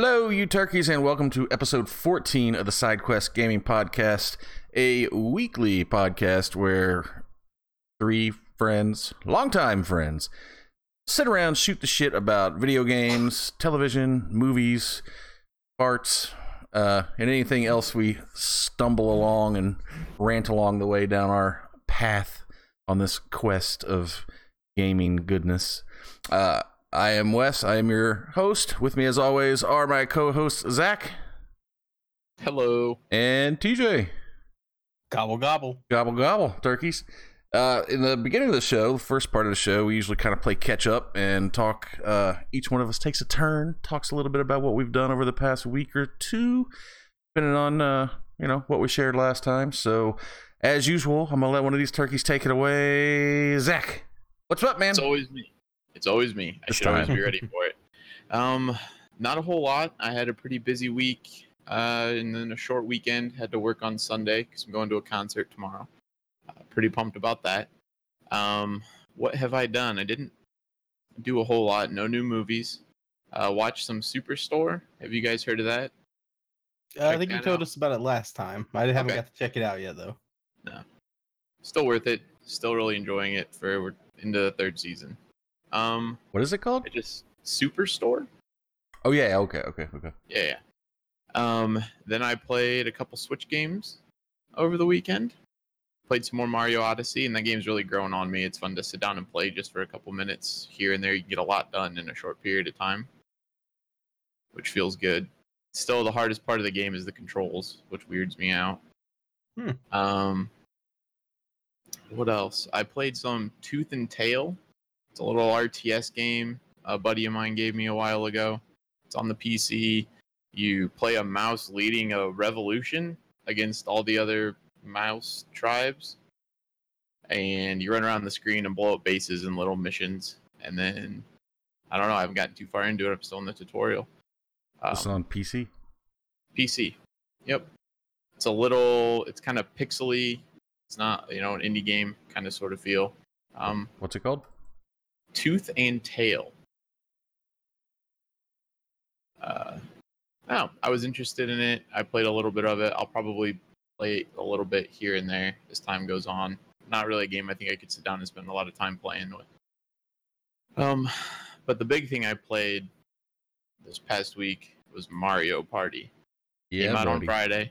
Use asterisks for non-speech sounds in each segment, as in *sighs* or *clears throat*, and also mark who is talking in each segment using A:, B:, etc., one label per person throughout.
A: Hello, you turkeys, and welcome to episode 14 of the SideQuest Gaming Podcast, a weekly podcast where three friends, longtime friends, sit around, shoot the shit about video games, television, movies, arts, uh, and anything else we stumble along and rant along the way down our path on this quest of gaming goodness. Uh, I am Wes. I am your host. With me, as always, are my co-hosts Zach
B: Hello.
A: and TJ.
C: Gobble gobble.
A: Gobble gobble, turkeys. Uh, in the beginning of the show, the first part of the show, we usually kind of play catch up and talk. Uh, each one of us takes a turn, talks a little bit about what we've done over the past week or two, depending on uh, you know what we shared last time. So, as usual, I'm gonna let one of these turkeys take it away. Zach, what's up, man?
B: It's always me. It's always me. I
A: This
B: should always be ready for it. Um, not a whole lot. I had a pretty busy week, uh, and then a short weekend. Had to work on Sunday because I'm going to a concert tomorrow. Uh, pretty pumped about that. Um, what have I done? I didn't do a whole lot. No new movies. Uh, watched some Superstore. Have you guys heard of that?
C: Uh, I
B: Check
C: think you told
B: out.
C: us about it last time. I haven't
B: Okay.
C: got to check it out yet, though.
B: No, still worth it. Still really enjoying it. For we're into the third season. Um,
A: what is it called?
B: I just Superstore.
A: Oh yeah, okay, okay, okay.
B: Yeah, yeah. Um, then I played a couple Switch games over the weekend. Played some more Mario Odyssey, and that game's really grown on me. It's fun to sit down and play just for a couple minutes here and there. You get a lot done in a short period of time, which feels good. Still, the hardest part of the game is the controls, which weirds me out.
C: Hmm.
B: Um, what else? I played some Tooth and Tail. It's a little RTS game a buddy of mine gave me a while ago. It's on the PC. You play a mouse leading a revolution against all the other mouse tribes. And you run around the screen and blow up bases and little missions. And then, I don't know, I haven't gotten too far into it. I'm still in the tutorial. Um,
A: This is on PC.
B: PC. Yep. It's a little, it's kind of pixely. It's not, you know, an indie game kind of sort of feel. Um,
A: What's it called?
B: Tooth and Tail. Uh, no, I was interested in it. I played a little bit of it. I'll probably play a little bit here and there as time goes on. Not really a game I think I could sit down and spend a lot of time playing with. Um, but the big thing I played this past week was Mario Party. Came out on. Friday.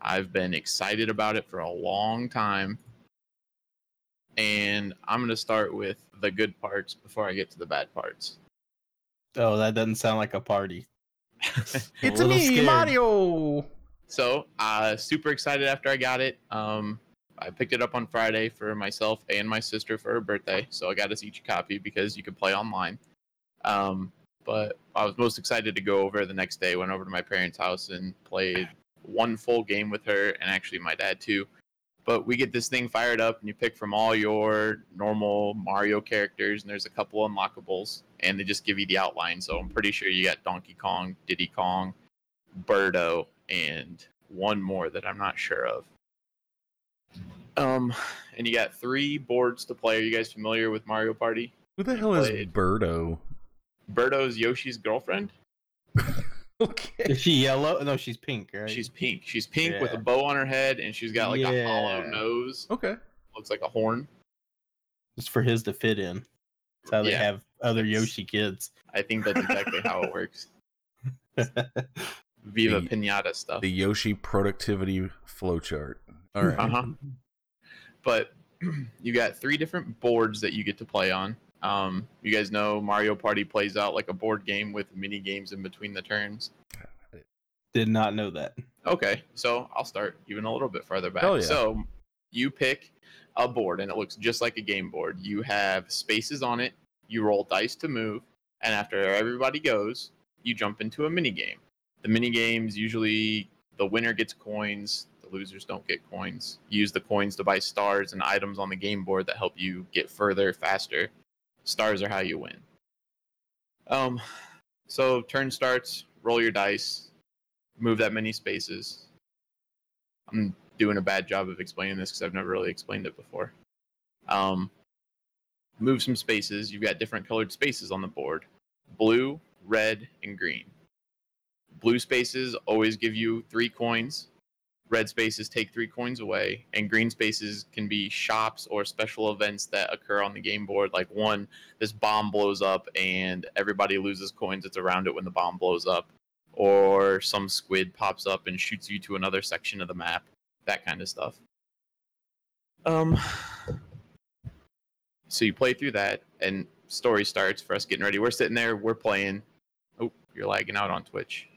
B: I've been excited about it for a long time. And I'm going to start with the good parts before I get to the bad parts.
C: Oh, that doesn't sound like a party. *laughs*
A: It's
C: little
A: me,
C: scared.
A: Mario.
B: so, uh, super excited after I got it. Um, I picked it up on Friday for myself and my sister for her birthday. So I got us each a copy because you can play online. Um, but I was most excited to go over the next day. Went over to my parents' house and played one full game with her and actually my dad too. But we get this thing fired up and you pick from all your normal Mario characters and there's a couple unlockables and they just give you the outline. So I'm pretty sure you got Donkey Kong, Diddy Kong, Birdo, and one more that I'm not sure of. Um, and you got three boards to play. Are you guys familiar with Mario Party?
A: Who the hell is Birdo?
B: Birdo's Yoshi's girlfriend. *laughs* *laughs*
A: Okay.
C: Is she yellow? No, she's pink, right?
B: She's pink. She's pink with a bow on her head, and she's got like a hollow nose.
A: Okay.
B: Looks like a horn.
C: just for his to fit in. That's how they
B: Yeah.
C: have other Yoshi kids.
B: I think that's exactly how it works. *laughs* Viva
A: The-
B: Pinata stuff.
A: The Yoshi productivity flowchart. All right.
B: Uh-huh. but *clears throat* you got three different boards that you get to play on. Um, you guys know Mario Party plays out like a board game with mini games in between the turns.
C: Did not know that.
B: Okay, so I'll start even a little bit farther back.
A: Yeah.
B: So you pick a board, and it looks just like a game board. You have spaces on it. You roll dice to move, and after everybody goes, you jump into a mini game. The mini games usually the winner gets coins. The losers don't get coins. You use the coins to buy stars and items on the game board that help you get further faster. Stars are how you win. Um, so turn starts. Roll your dice. Move that many spaces. I'm doing a bad job of explaining this because I've never really explained it before. Um, move some spaces. You've got different colored spaces on the board blue, red, and green. Blue spaces always give you three coins. Red spaces take three coins away, and green spaces can be shops or special events that occur on the game board. Like one, this bomb blows up and everybody loses coins that's around it when the bomb blows up, or some squid pops up and shoots you to another section of the map. That kind of stuff. Um. So you play through that, and story starts for us getting ready. We're sitting there, we're playing. Oh, you're lagging out on Twitch.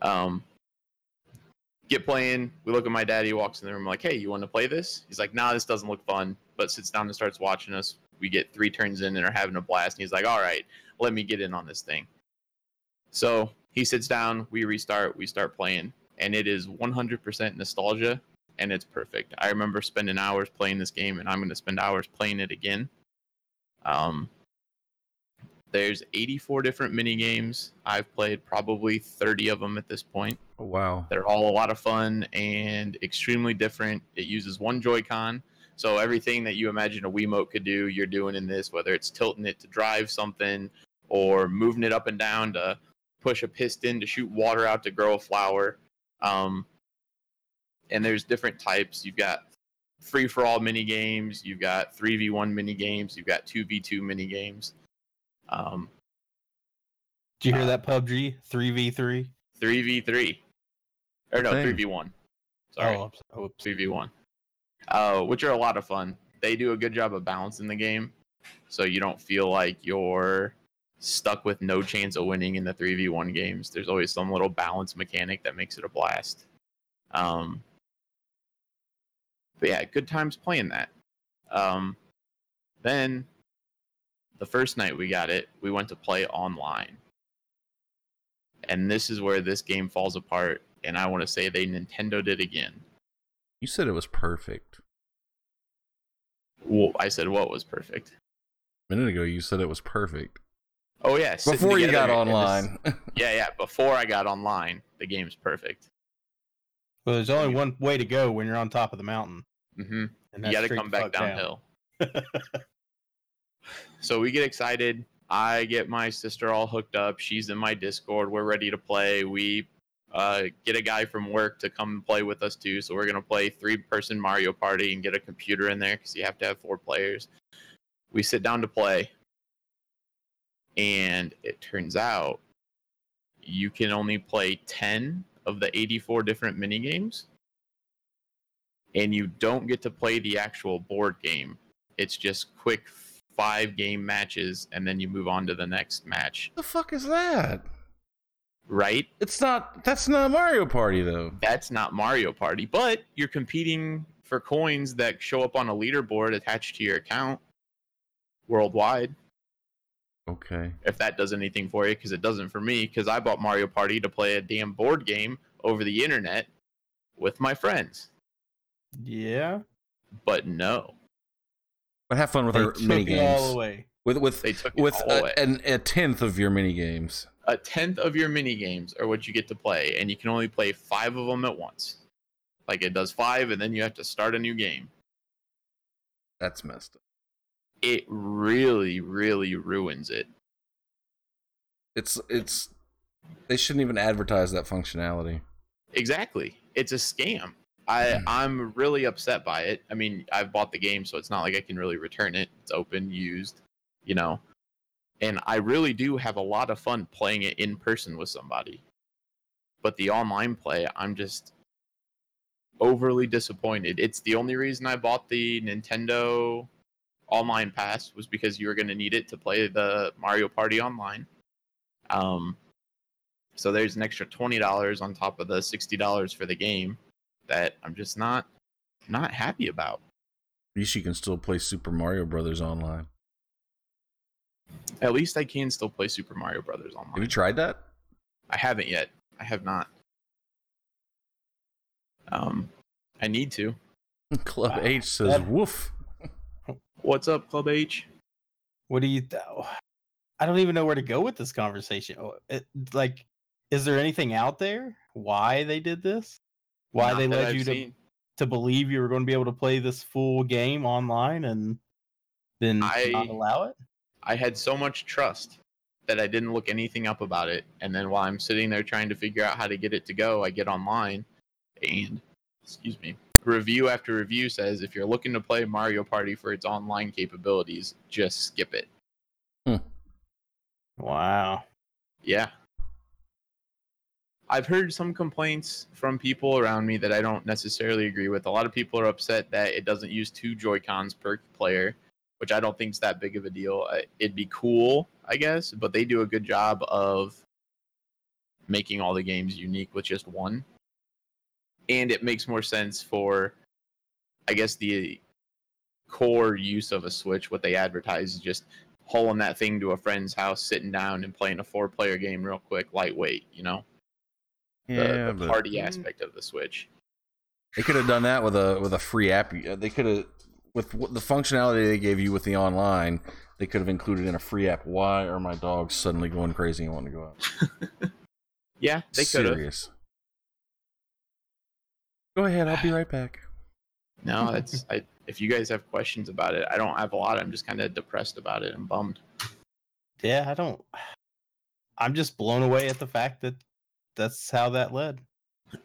B: Um, get playing. We look at my dad. He walks in the room. like, hey, you want to play this? He's like, nah, this doesn't look fun. But sits down and starts watching us. We get three turns in and are having a blast. And he's like, all right, let me get in on this thing. So he sits down. We restart. We start playing, and it is 100% nostalgia, and it's perfect. I remember spending hours playing this game, and I'm going to spend hours playing it again. Um, there's 84 different mini games. I've played probably 30 of them at this point.
A: Oh, wow.
B: They're all a lot of fun and extremely different. It uses one Joy-Con. So everything that you imagine a Wiimote could do, you're doing in this, whether it's tilting it to drive something or moving it up and down to push a piston to shoot water out to grow a flower. Um, and there's different types. You've got free for all mini games, you've got 3v1 mini games, you've got 2v2 mini games. Um,
C: Do you hear
B: uh,
C: that PUBG?
B: 3v3? 3v3 or no, three v one. Sorry,
C: Oh, oops, oops.
B: three v one. Uh, which are a lot of fun. They do a good job of balancing the game, so you don't feel like you're stuck with no chance of winning in the three v one games. There's always some little balance mechanic that makes it a blast. Um, but yeah, good times playing that. Um, then the first night we got it, we went to play online. And this is where this game falls apart. And I want to say they Nintendo did again.
A: You said it was perfect.
B: Well, I said what was perfect.
A: A minute ago, you said it was perfect.
B: Oh yeah,
A: Before you got
B: together and this-
A: online. *laughs* *laughs*
B: Yeah, yeah. Before I got online, the game's perfect.
C: Well, there's only one way to go when you're on top of the mountain.
B: hmm
C: And
B: You
C: that's
B: got to come back
C: fuck down.
B: downhill. *laughs* so we get excited. I get my sister all hooked up. She's in my Discord. We're ready to play. We uh, get a guy from work to come play with us too. So we're gonna play three-person Mario Party and get a computer in there because you have to have four players. We sit down to play, and it turns out you can only play ten of the 84 different mini games and you don't get to play the actual board game. It's just quick five game matches, and then you move on to the next match.
A: the fuck is that?
B: Right?
A: It's not. That's not Mario Party though.
B: That's not Mario Party, but you're competing for coins that show up on a leaderboard attached to your account worldwide.
A: Okay.
B: If that does anything for you, because it doesn't for me, because I bought Mario Party to play a damn board game over the internet with my friends.
C: Yeah.
B: But no,
A: But have fun with
C: They
A: our mini
C: it all
A: games.
C: away.
A: With with
B: they took
A: with a, an, a tenth of your mini games.
B: A tenth of your mini games are what you get to play, and you can only play five of them at once. Like it does five, and then you have to start a new game.
A: That's messed up.
B: It really, really ruins it.
A: It's it's. They shouldn't even advertise that functionality.
B: Exactly, it's a scam. I hmm. I'm really upset by it. I mean, I've bought the game, so it's not like I can really return it. It's open, used, you know. And I really do have a lot of fun playing it in person with somebody. But the online play, I'm just overly disappointed. It's the only reason I bought the Nintendo Online Pass was because you were going to need it to play the Mario Party online. Um, so there's an extra twenty dollars on top of the sixty dollars for the game that I'm just not not happy about.
A: At least you can still play Super Mario Brothers online.
B: At least I can still play Super Mario Brothers online.
A: Have you tried that?
B: I haven't yet. I have not. Um, I need to. *laughs*
A: Club
C: Wow.
A: H says
C: That-
A: woof.
B: What's up, Club H?
C: What do you? Th- I don't even know where to go with this conversation. Oh, It, like, is there anything out there? Why they did this? Why
B: Not
C: they led
B: I've
C: you to
B: seen.
C: to believe you were going to be able to play this full game online and then
B: I-
C: not allow it?
B: I had so much trust that I didn't look anything up about it. And then while I'm sitting there trying to figure out how to get it to go, I get online and, excuse me, review after review says if you're looking to play Mario Party for its online capabilities, just skip it. Hmm.
C: Wow.
B: Yeah. I've heard some complaints from people around me that I don't necessarily agree with. A lot of people are upset that it doesn't use two Joy Cons per player, which I don't think is that big of a deal. Uh, It'd be cool, I guess, but they do a good job of making all the games unique with just one. And it makes more sense for, I guess, the core use of a Switch. What they advertise is just hauling that thing to a friend's house, sitting down and playing a four player game real quick, lightweight, you know? The,
A: Yeah,
B: the
A: but
B: party
C: Mm.
B: aspect of the Switch.
A: they could have done that with a with a free app. Uh, They could have with the functionality they gave you with the online. They could have included in a free app. Why are my dogs suddenly going crazy and wanting to go out? *laughs*
B: Yeah, they could have.
A: Serious. Go ahead. I'll be *sighs* right back.
B: No, that's I, if you guys have questions about it, I don't have a lot. I'm just kind of depressed about it and bummed.
C: Yeah, I don't. I'm just blown away at the fact that that's how that led.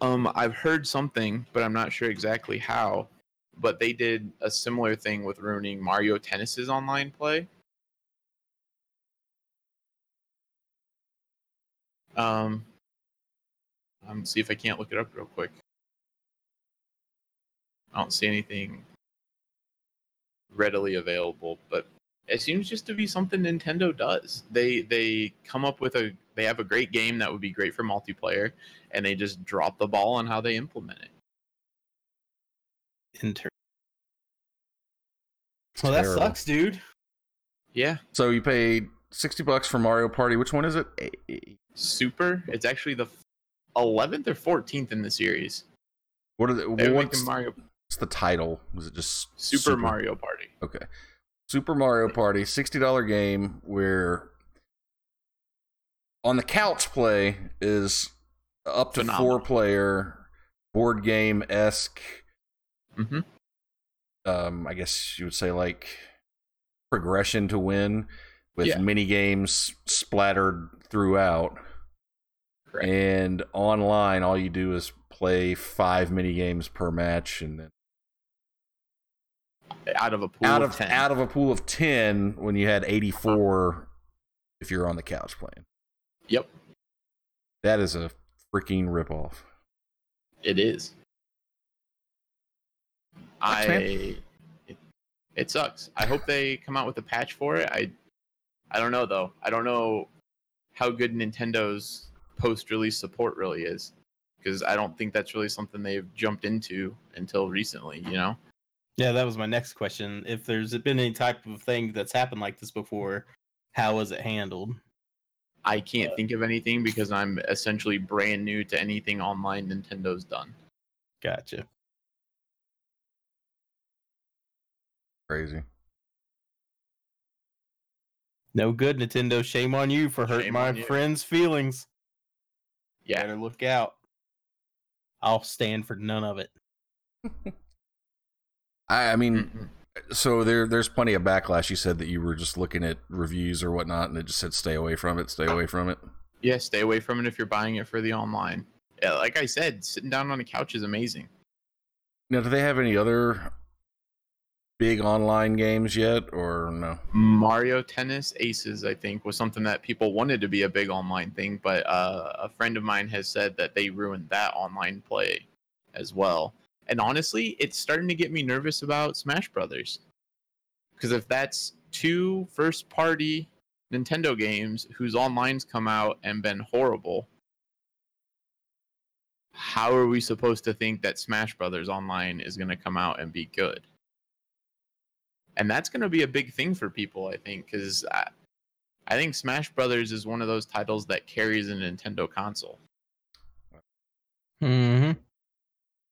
B: Um, I've heard something, but I'm not sure exactly how. But they did a similar thing with ruining Mario Tennis's online play. Um, um, see if I can't look it up real quick. I don't see anything readily available, but it seems just to be something Nintendo does. They they come up with a they have a great game that would be great for multiplayer, and they just drop the ball on how they implement it.
C: Inter. Well, that
A: Terrible.
C: sucks, dude.
B: Yeah,
A: So you paid sixty bucks for Mario Party. Which one is it?
B: Super. It's actually the eleventh or fourteenth in the series.
A: What are the,
B: They're
A: what's,
B: making Mario
A: what's the title? Was it just
B: Super, Mario Party.
A: Okay. Super Mario Party, $60 game where on the couch play is up to
B: Phenomenal.
A: four player board game esque.
B: Mm-hmm.
A: Um, I guess you would say like progression to win with
B: Yeah.
A: mini games splattered throughout.
B: Correct.
A: And online, all you do is play five mini games per match, and then
B: Out of a pool
A: out
B: of,
A: of
B: 10.
A: out of a pool of ten when you had eighty four if you're on the couch playing.
B: Yep,
A: That is a freaking ripoff.
B: it is.
A: Sucks,
B: I it, it sucks. I hope they come out with a patch for it. I I don't know though. I don't know how good Nintendo's post-release support really is because I don't think that's really something they've jumped into until recently. You know.
C: Yeah, that was my next question. If there's been any type of thing that's happened like this before, how was it handled?
B: I can't think of anything because I'm essentially brand new to anything online Nintendo's done.
C: Gotcha.
A: Crazy.
C: No good, Nintendo. Shame on you for hurting
B: Shame
C: my
B: on you.
C: friends' feelings.
B: Yeah,
C: Better look out. I'll stand for none of it. *laughs*
A: I, I mean, so there there's plenty of backlash. You said that you were just looking at reviews or whatnot, and it just said stay away from it, stay away from it.
B: yeah. Stay away from it if you're buying it for the online. Yeah, like I said, sitting down on a couch is amazing.
A: Now, do they have any other big online games yet, or no?
B: Mario Tennis Aces, I think, was something that people wanted to be a big online thing, but uh, a friend of mine has said that they ruined that online play as well. And honestly, it's starting to get me nervous about Smash Brothers. Because if that's two first party Nintendo games whose online's come out and been horrible, how are we supposed to think that Smash Brothers online is going to come out and be good? And that's going to be a big thing for people i think because I, I think smash brothers is one of those titles that carries a nintendo console
C: Mm-hmm.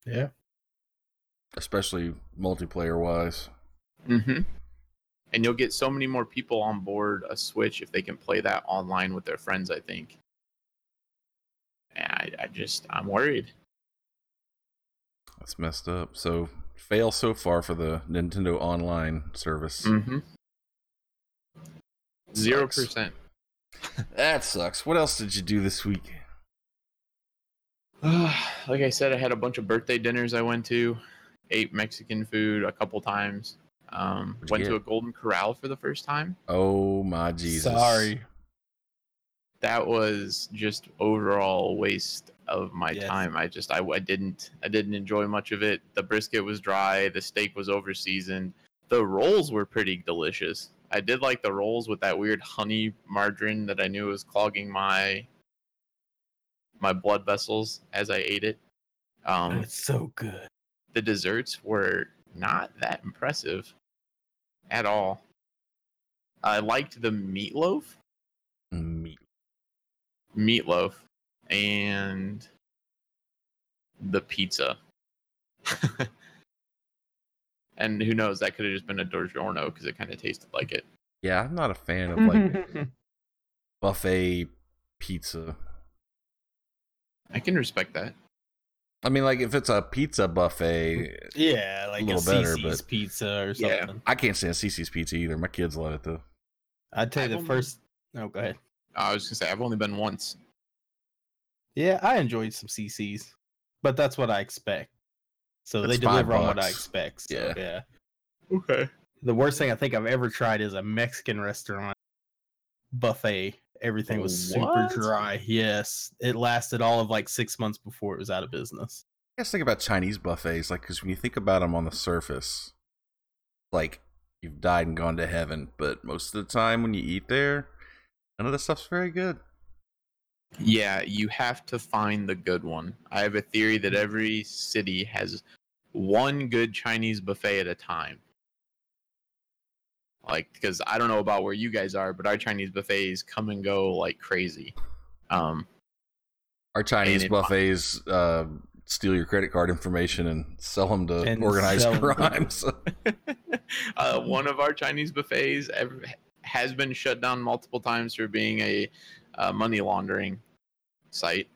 C: Yeah.
A: Especially multiplayer wise.
B: mm-hmm. and you'll get so many more people on board a switch if they can play that online with their friends i think and i, I just i'm worried
A: That's messed up. So fail so far for the Nintendo Online service.
B: mm-hmm. zero percent *laughs*
A: That sucks. What else did you do this week? *sighs*
B: like I said, I had a bunch of birthday dinners I went to, ate Mexican food a couple times. Um,
A: What'd you
B: went to a Golden Corral for the first time.
A: Oh my Jesus!
C: Sorry.
B: That was just overall waste of my
C: Yes.
B: time. I just I, I didn't I didn't enjoy much of it. The brisket was dry. The steak was over seasoned. The rolls were pretty delicious. I did like the rolls with that weird honey margarine that I knew was clogging my my blood vessels as I ate it. Um,
C: it's so good.
B: the desserts were not that impressive at all. I liked the meatloaf,
A: Meat.
B: meatloaf, and the pizza. *laughs* and who knows, that could have just been a DiGiorno because it kind of tasted like it.
A: Yeah, I'm not a fan of like *laughs* buffet pizza.
B: I can respect that.
A: I mean, like if it's a pizza buffet,
C: yeah, like a,
A: little better,
C: CiCi's
A: but-
C: pizza or
B: Yeah.
C: something.
A: I can't stand CiCi's pizza either. My kids love it though.
C: I'd tell you
B: I've
C: the
B: only-
C: first. No, go ahead.
B: I was gonna say I've only been once.
C: Yeah, I enjoyed some CiCi's, but that's what I expect. So
A: That's
C: they deliver on what I expect. So,
A: Yeah.
C: yeah.
B: Okay.
C: The worst thing I think I've ever tried is a Mexican restaurant buffet. Everything was oh,
B: super
C: dry. Yes, it lasted all of like six months before it was out of business.
A: I guess think about Chinese buffets, like because when you think about them on the surface, like you've died and gone to heaven. But most of the time, when you eat there, none of the stuff's very good.
B: Yeah, you have to find the good one. I have a theory that every city has one good Chinese buffet at a time. Like, because I don't know about where you guys are, but our Chinese buffets come and go like crazy. Um,
A: Our Chinese buffets uh, steal your credit card information and sell them to
C: And
A: organized
C: sell 'em *laughs*
A: crimes. *laughs*
B: uh, one of our Chinese buffets ev- has been shut down multiple times for being a uh, money laundering site.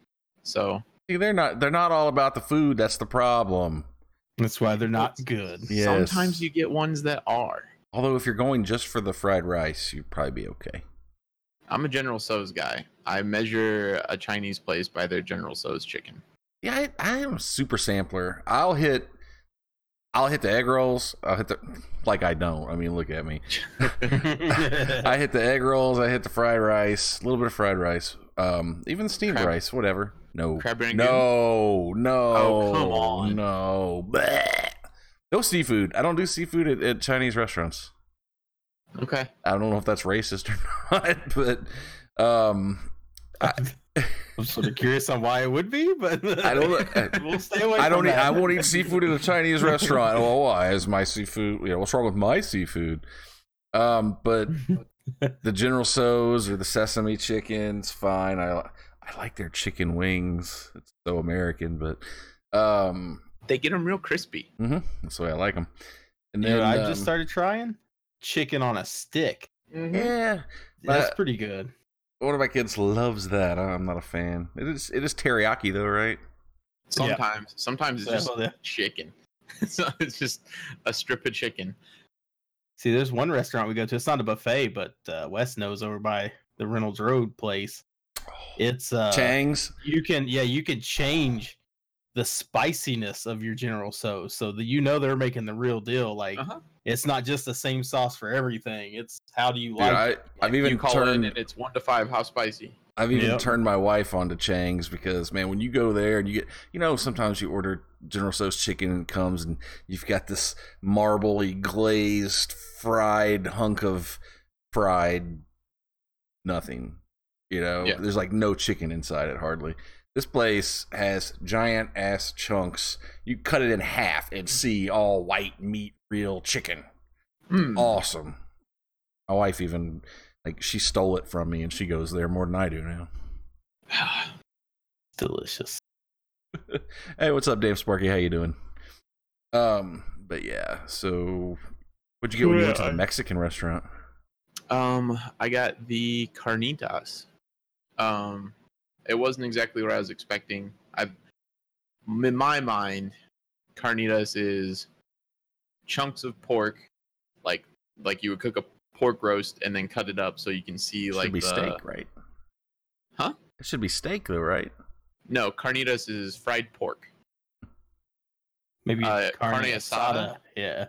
B: So
A: See, they're not. They're not all about the food. That's the problem.
C: That's why they're not good.
A: Yes.
B: sometimes you get ones that are.
A: Although, if you're going just for the fried rice, you'd probably be okay.
B: I'm a General Tso's guy. I measure a Chinese place by their General Tso's chicken.
A: Yeah, I, I am a super sampler. I'll hit. I'll hit the egg rolls. I'll hit the like I don't. I mean, look at me. *laughs* I hit the egg rolls. I hit the fried rice. A little bit of fried rice. Um, even steamed
B: Crab-
A: rice. Whatever. No.
B: Crab rangoon?
A: No. No.
B: Oh, come on.
A: No. No seafood. I don't do seafood at, at Chinese restaurants.
B: Okay.
A: I don't know if that's racist or *laughs* not, but um, *laughs*
C: I'm sort of curious on why it would be, but
A: I don't- *laughs*
C: we'll stay away.
A: I don't.
C: From
A: Eat,
C: that.
A: I won't eat seafood at a Chinese restaurant. Well, why is my seafood? You know, what's wrong with my seafood? Um, but *laughs* the General Tso's or the sesame chicken's fine. I I like their chicken wings. It's so American, but um,
B: They get them real crispy.
A: mhm, that's the way I like them. And then
C: know, I
A: um,
C: just started trying chicken on a stick.
A: Yeah,
C: That's
A: Uh,
C: pretty good.
A: One of my kids loves that. I'm not a fan. It is it is teriyaki though, right?
B: Sometimes, sometimes it's just
C: So, yeah.
B: chicken. *laughs* so it's just a strip of chicken.
C: See, there's one restaurant we go to. It's not a buffet, but uh, West knows over by the Reynolds Road place. It's uh,
A: Chang's.
C: you can yeah you can change the spiciness of your General Tso, so that you know they're making the real deal. Like
B: Uh-huh.
C: It's not just the same sauce for everything. It's how do you
A: Dude,
C: like
A: I,
C: it?
A: I've even
B: you call
A: turned.
B: it and it's one to five. How spicy?
A: I've even
C: Yep.
A: turned my wife onto Chang's because man, when you go there and you get, you know, sometimes you order General Tso's chicken and it comes and you've got this marbly glazed fried hunk of fried nothing. You know,
B: Yeah.
A: there's like no chicken inside it hardly. This place has giant ass chunks. You cut it in half and see all white meat, real chicken.
B: Mm.
A: Awesome. My wife even like she stole it from me and she goes there more than I do now. *sighs*
C: Delicious. *laughs*
A: Hey, what's up, Dave Sparky? How you doing? Um, but yeah, so what'd you get when you went to the Mexican restaurant?
B: Um, I got the carnitas. Um, it wasn't exactly what I was expecting. I, in my mind, carnitas is chunks of pork, like like you would cook a pork roast and then cut it up so you can see like Should
A: be
B: the,
A: steak, right? Huh? It should be steak though, right?
B: No, carnitas is fried pork.
C: Maybe
B: Uh,
C: carne,
B: carne
C: asada.
B: asada?
C: Yeah.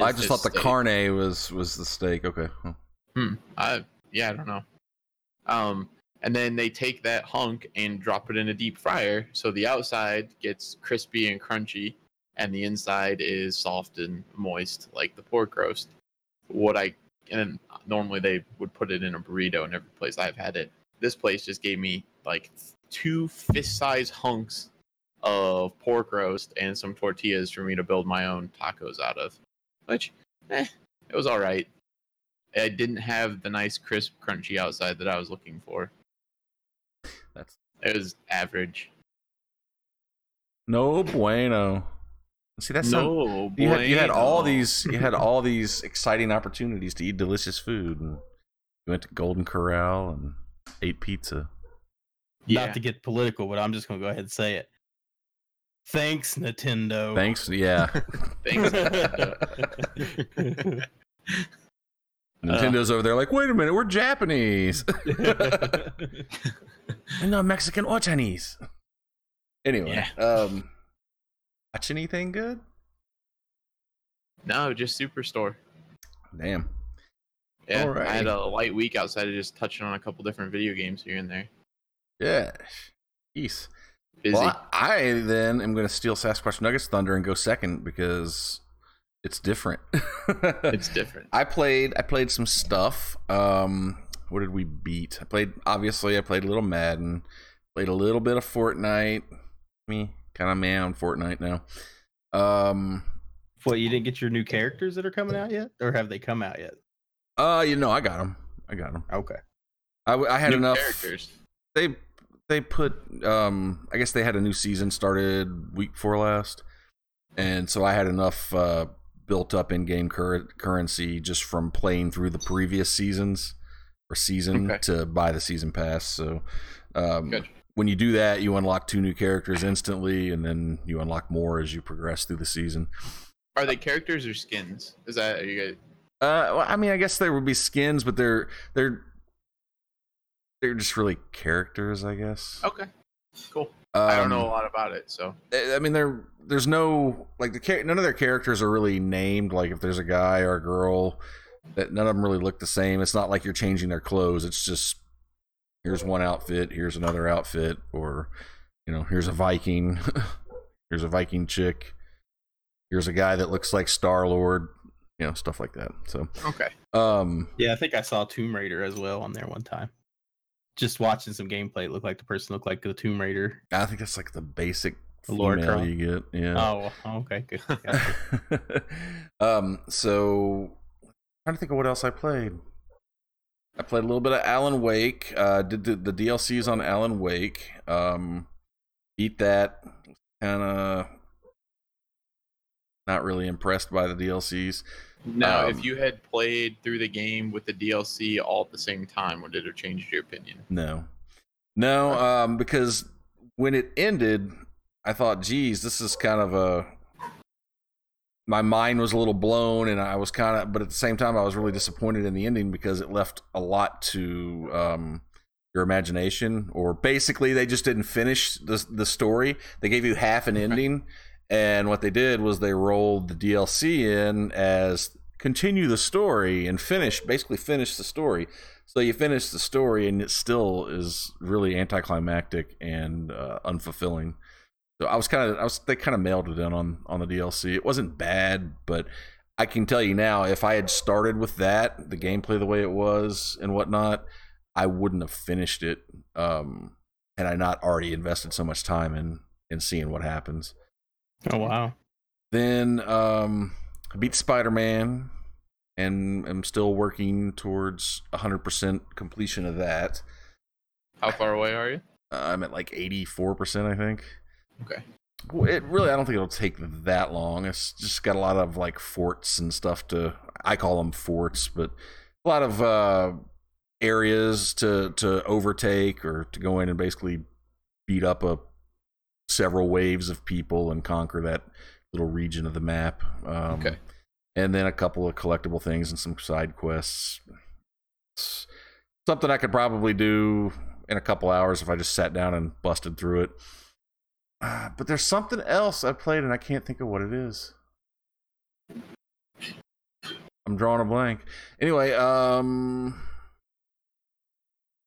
A: I just
B: the
A: thought the
B: steak.
A: carne was was the steak. Okay.
B: Hmm. I yeah, I don't know. Um, and then they take that hunk and drop it in a deep fryer, so the outside gets crispy and crunchy, and the inside is soft and moist, like the pork roast. What I and normally they would put it in a burrito in every place I've had it. This place just gave me like two fist-sized hunks of pork roast and some tortillas for me to build my own tacos out of, which, eh, it was all right. It didn't have the nice crisp crunchy outside that I was looking for.
A: That's
B: It was average.
A: no bueno. See, that's no.
B: no,
A: You had, you had all these you had all these exciting opportunities to eat delicious food, and you went to Golden Corral and ate pizza.
B: Yeah.
C: Not to get political, but I'm just gonna go ahead and say it. Thanks, Nintendo.
A: Thanks. Yeah. *laughs*
B: Thanks.
A: Nintendo's over there like, wait a minute, we're Japanese. *laughs* *laughs* We're not Mexican or Chinese. Anyway, um, watch anything good?
B: no, just Superstore.
A: Damn.
B: Yeah,
A: Alrighty.
B: I had a light week outside of just touching on a couple different video games here and there.
A: Yeah. Peace.
B: Busy.
A: Well, I, I then am going to steal Sasquatch Nuggets Thunder and go second because it's different. *laughs*
B: it's different.
A: I played I played some stuff. Um what did we beat? I played obviously I played a little Madden, played a little bit of Fortnite. Me kind of man on Fortnite now. Um
C: what you didn't get your new characters that are coming out yet, or have they come out yet?
A: uh you know I got them. I got them.
C: Okay.
A: I, I had
B: New
A: enough
B: characters.
A: they they put um I guess they had a new season started week before last. And so I had enough uh built up in-game cur- currency just from playing through the previous seasons or season
B: Okay.
A: to buy the season pass. So um when you do that, you unlock two new characters instantly and then you unlock more as you progress through the season.
B: Are they characters or skins? Is that are you guys?
A: Uh well, I mean, I guess there would be skins, but they're they're they're just really characters, I guess.
B: Okay, cool. I don't
A: Um,
B: know a lot about it, so
A: I mean, there there's no like the none of their characters are really named. Like if there's a guy or a girl, that none of them really look the same. It's not like you're changing their clothes. It's just here's one outfit, here's another outfit, or you know, here's a Viking, *laughs* here's a Viking chick, here's a guy that looks like Star Lord, you know, stuff like that. So,
B: okay.
A: um,
C: Yeah, I think I saw Tomb Raider as well on there one time. Just watching some gameplay, it looked like the person looked like the Tomb Raider.
A: I think that's like the basic
C: The Lord
A: female
C: Crown.
A: you get. Yeah.
C: Oh, okay, good. Gotcha. *laughs*
A: um, so trying to think of what else I played. I played a little bit of Alan Wake. Uh, did the, the DLCs on Alan Wake. Um, beat that. Kind of not really impressed by the DLCs.
B: Now,
A: Um,
B: if you had played through the game with the DLC all at the same time, would it have changed your opinion?
A: No, no, um, because when it ended, I thought, geez, this is kind of a. My mind was a little blown, and I was kind of, but at the same time, I was really disappointed in the ending because it left a lot to um, your imagination, or basically, they just didn't finish the the story. They gave you half an *laughs* ending, and what they did was they rolled the DLC in as continue the story and finish, basically finish the story. So you finish the story, and it still is really anticlimactic and uh, unfulfilling. So I was kind of, I was, they kind of mailed it in on on the DLC. It wasn't bad, but I can tell you now, if I had started with that, the gameplay the way it was and whatnot, I wouldn't have finished it. Um, had I not already invested so much time in in seeing what happens.
C: oh wow.
A: Then um, I beat Spider Man, and I'm still working towards 100% completion of that.
B: How far away are you?
A: Uh, I'm at like 84%, I think.
B: Okay.
A: Well, It really, I don't think it'll take that long. It's just got a lot of like forts and stuff to. I call them forts, but a lot of uh, areas to to overtake or to go in and basically beat up a several waves of people and conquer that little region of the map. Um,
B: Okay.
A: And then a couple of collectible things and some side quests. It's something I could probably do in a couple hours if I just sat down and busted through it. Uh, *sighs* but there's something else I played and I can't think of what it is. I'm drawing a blank. Anyway, um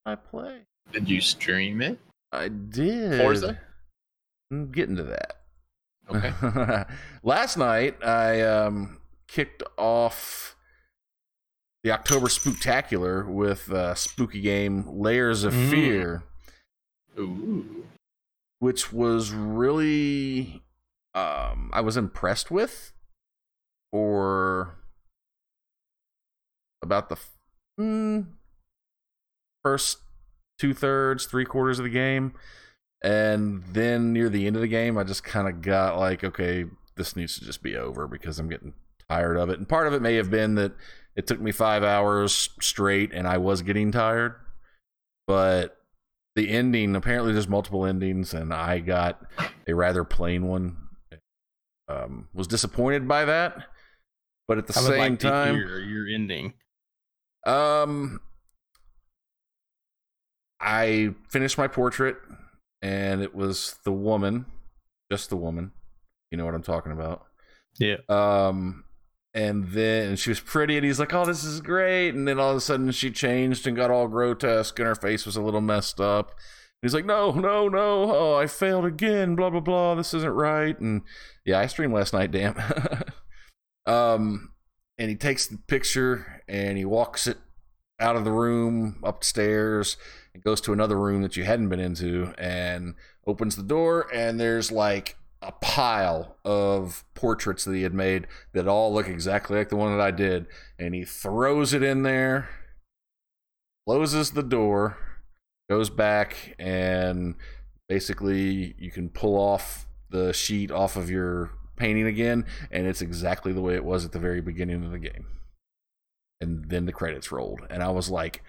A: I play.
B: Did you stream it?
A: I did.
B: Forza?
A: I'm getting to that.
B: Okay. *laughs*
A: Last night I um kicked off the October Spooktacular with uh, spooky game Layers of
C: Mm.
A: Fear,
B: Ooh.
A: Which was really um I was impressed with for about the mm, first two thirds, three quarters of the game. And then near the end of the game, I just kind of got like, okay, this needs to just be over because I'm getting tired of it. And part of it may have been that it took me five hours straight and I was getting tired. But the ending, apparently, there's multiple endings, and I got a rather plain one. Um, was disappointed by that. But at the same
C: like
A: time,
C: your ending.
A: um, I finished my portrait, and it was the woman, just the woman. You know what I'm talking about.
C: Yeah.
A: Um, and then she was pretty, and he's like, "Oh, this is great." And then all of a sudden, she changed and got all grotesque, and her face was a little messed up. He's like, "No, no, no! Oh, I failed again. Blah blah blah. This isn't right." And yeah, I streamed last night. Damn. *laughs* um, and he takes the picture and he walks it out of the room upstairs and goes to another room that you hadn't been into and opens the door and there's like a pile of portraits that he had made that all look exactly like the one that I did. And he throws it in there closes the door goes back and basically you can pull off the sheet off of your painting again. And it's exactly the way it was at the very beginning of the game. And then the credits rolled. And i was like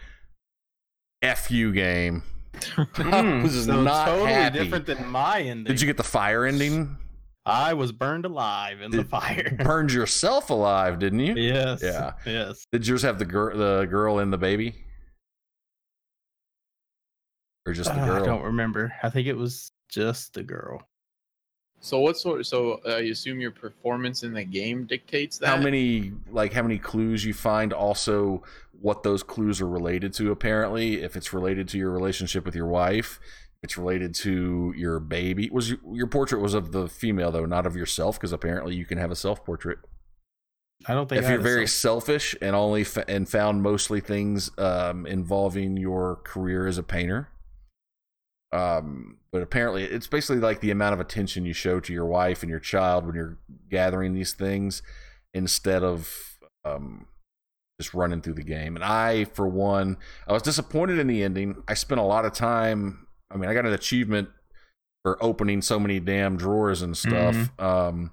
A: f you game *laughs* I was
C: so
A: not
C: totally
A: happy.
C: different than my ending.
A: did you get the fire ending
C: I was burned alive in the fire. *laughs*
A: burned yourself alive didn't you
C: yes.
A: Yeah.
C: Yes.
A: did yours have the girl the girl and the baby or just the
C: Ah,
A: girl
C: I don't remember. I think it was just the girl.
B: So what sort? So I assume your performance in the game dictates that.
A: how many like how many clues you find also what those clues are related to apparently if it's related to your relationship with your wife it's related to your baby was your, your portrait was of the female though not of yourself because apparently you can have a self portrait
C: I don't think
A: if
C: I
A: you're very
C: self-
A: selfish and only f- and found mostly things um, involving your career as a painter um but apparently it's basically like the amount of attention you show to your wife and your child when you're gathering these things instead of um just running through the game. And i for one i was disappointed in the ending. I spent a lot of time i mean i got an achievement for opening so many damn drawers and stuff. Um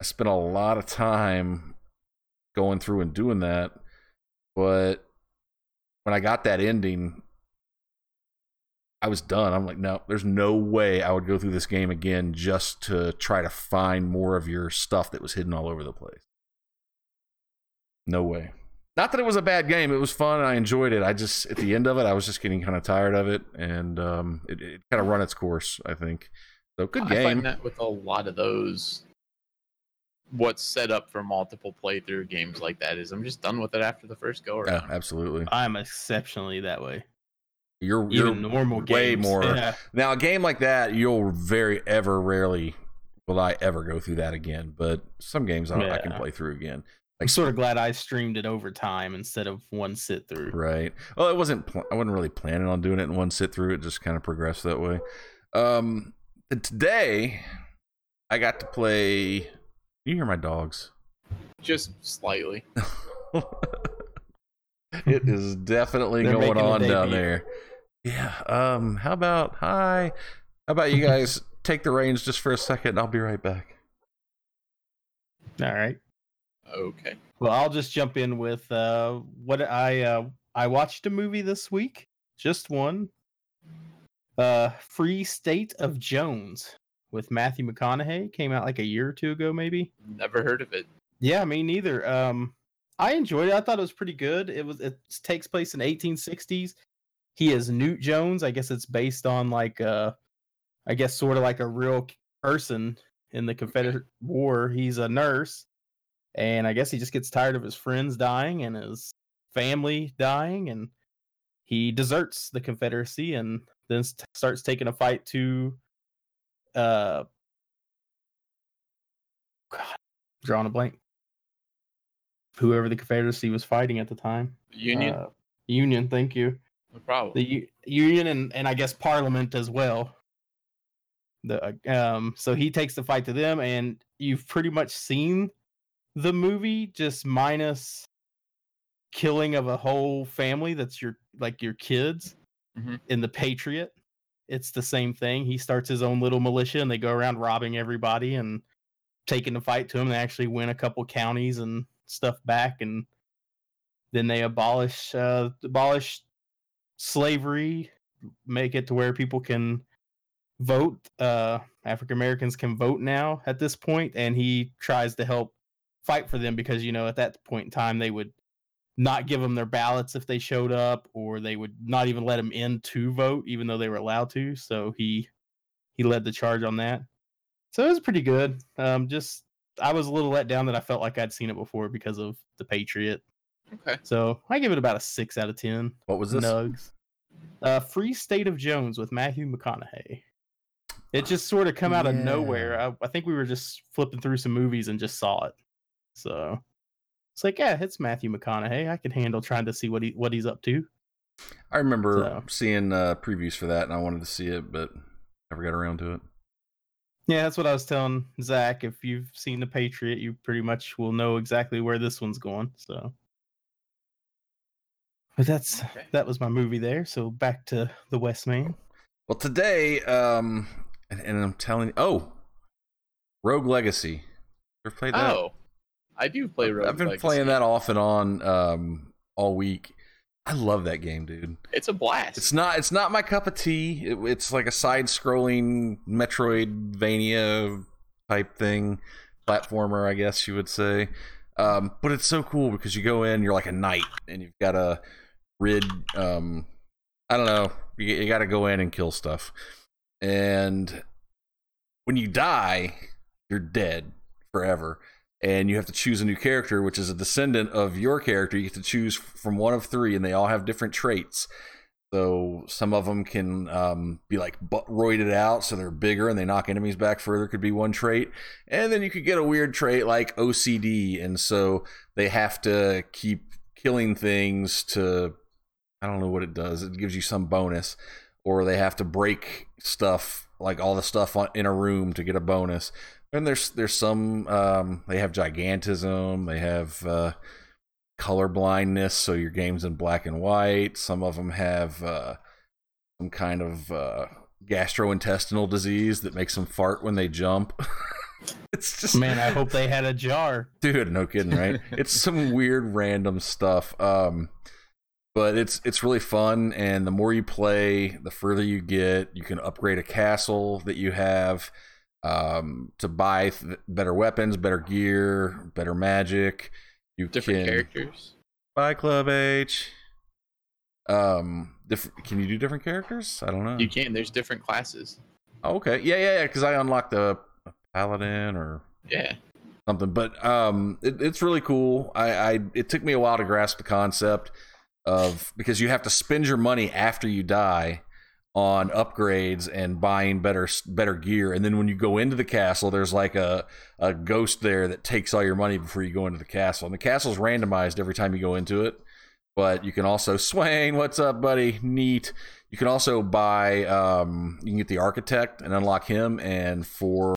A: i spent a lot of time going through and doing that. But when i got that ending I was done. I'm like, no, there's no way I would go through this game again just to try to find more of your stuff that was hidden all over the place. No way. Not that it was a bad game. It was fun. And I enjoyed it. I just, at the end of it, I was just getting kind of tired of it. And um, it, it kind of run its course, I think. So good game.
B: I
A: game.
B: find that with a lot of those, what's set up for multiple playthrough games like that is I'm just done with it after the first go
A: Yeah, absolutely.
C: I'm exceptionally that way.
A: You're, you're
C: Even normal games.
A: way more.
C: Yeah.
A: Now, a game like that, you'll very, ever, rarely will I ever go through that again. But some games I, I can play through again.
C: I'm sort of glad I streamed it over time instead of one sit through.
A: Right. Well, it wasn't. Pl- I wasn't really planning on doing it in one sit through. It just kind of progressed that way. Um, and today I got to play. You hear my dogs?
B: Just slightly. *laughs*
A: it is definitely going on down there. Yeah. Um. How about hi? How about you *laughs* guys take the reins just for a second? I'll be right back.
C: All right.
B: Okay.
C: Well, I'll just jump in with uh, what I uh, I watched a movie this week, just one. Uh, Free State of Jones with Matthew McConaughey came out like a year or two ago, maybe.
B: Never heard of it.
C: Yeah, me neither. Um, I enjoyed it. I thought it was pretty good. It was it takes place in 1860s. He is Newt Jones. I guess it's based on like uh I guess sort of like a real person in the Confederate War. He's a nurse, and I guess he just gets tired of his friends dying and his family dying, and he deserts the Confederacy and then st- starts taking a fight to uh God, drawing a blank. Whoever the Confederacy was fighting at the time.
B: Union,
C: Uh, Union, thank you.
B: No problem.
C: The U- Union and, and I guess Parliament as well. The um so he takes the fight to them and you've pretty much seen the movie just minus killing of a whole family that's your like your kids
B: Mhm.
C: in the Patriot. It's the same thing. He starts his own little militia and they go around robbing everybody and taking the fight to him. They actually win a couple counties and stuff back and then they abolish uh abolish slavery, make it to where people can vote. Uh African Americans can vote now at this point and he tries to help fight for them because you know at that point in time they would not give them their ballots if they showed up or they would not even let them in to vote even though they were allowed to so he he led the charge on that so it was pretty good um just i was a little let down that i felt like i'd seen it before because of the patriot
B: Okay.
C: so i give it about a six out of ten.
A: What was this?
C: nugs. Uh free state of jones with matthew mcconaughey. It just sort of come out of nowhere. I, I think we were just flipping through some movies and just saw it. So it's like yeah it's matthew mcconaughey. I can handle trying to see what he what he's up to.
A: I remember
C: So-
A: seeing uh, previews for that, and I wanted to see it, but never got around to it.
C: yeah that's what i was telling zach. If you've seen the patriot you pretty much will know exactly where this one's going so but that's
B: Okay.
C: that was my movie there so back to the west main
A: Well, today, um, and, and I'm telling you, oh, Rogue Legacy. Ever played that?
B: Oh, I do play Rogue
A: I've been
B: Legacy.
A: playing that off and on um, all week. I love that game, dude.
B: It's a blast.
A: It's not it's not my cup of tea. It, it's like a side-scrolling Metroidvania type thing, platformer, I guess you would say. Um, but it's so cool because you go in, you're like a knight, and you've got a rid. Um, I don't know. You, you got to go in and kill stuff, and when you die, you're dead forever. And you have to choose a new character, which is a descendant of your character. You get to choose from one of three, and they all have different traits. So some of them can um, be like roided out, so they're bigger and they knock enemies back further. Could be one trait, and then you could get a weird trait like OCD, and so they have to keep killing things to. I don't know what it does. It gives you some bonus, or they have to break stuff like all the stuff on, in a room to get a bonus. And there's there's some um, they have gigantism, they have uh, color blindness, so your game's in black and white. Some of them have uh, some kind of uh, gastrointestinal disease that makes them fart when they jump. *laughs* it's just
C: man i hope they had a jar
A: dude no kidding right *laughs* it's some weird random stuff um but it's it's really fun and the more you play the further you get you can upgrade a castle that you have um to buy th- better weapons better gear better magic you
B: different
A: can
B: characters.
A: buy club h um different can you do different characters i don't know
B: You can. There's different classes.
A: Oh, okay yeah yeah yeah because i unlocked a, a paladin or
B: Yeah.
A: something but um it, it's really cool I, I it took me a while to grasp the concept of because you have to spend your money after you die on upgrades and buying better better gear and then when you go into the castle there's like a, a ghost there that takes all your money before you go into the castle and the castle's randomized every time you go into it but you can also *laughs* Swain, what's up, buddy? Neat. You can also buy. Um, you can get the architect and unlock him, and for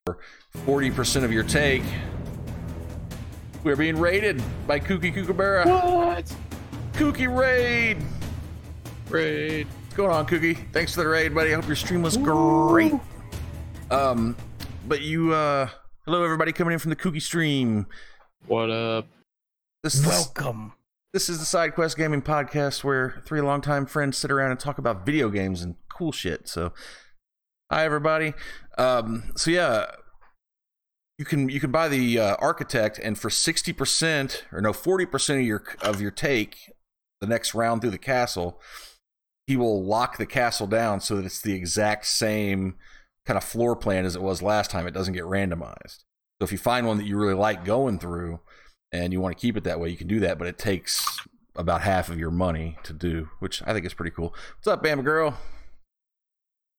A: forty percent of your take, we're being raided by Kooky Kookaburra.
B: What?
A: Kooky raid.
B: Raid.
A: What's going on, Kooky? Thanks for the raid, buddy. I hope your stream was great. Um, but you, uh, hello everybody coming in from the Kooky stream.
B: What up?
A: This is the-
C: welcome
A: This is the Side Quest Gaming Podcast where three longtime friends sit around and talk about video games and cool shit. So, hi everybody. Um, so yeah, you can you can buy the uh, Architect, and for sixty percent or no forty percent of your of your take, the next round through the castle, he will lock the castle down so that it's the exact same kind of floor plan as it was last time. It doesn't get randomized. So if you find one that you really like going through and you want to keep it that way, you can do that, but it takes about half of your money to do, which I think is pretty cool. What's up, Bama girl?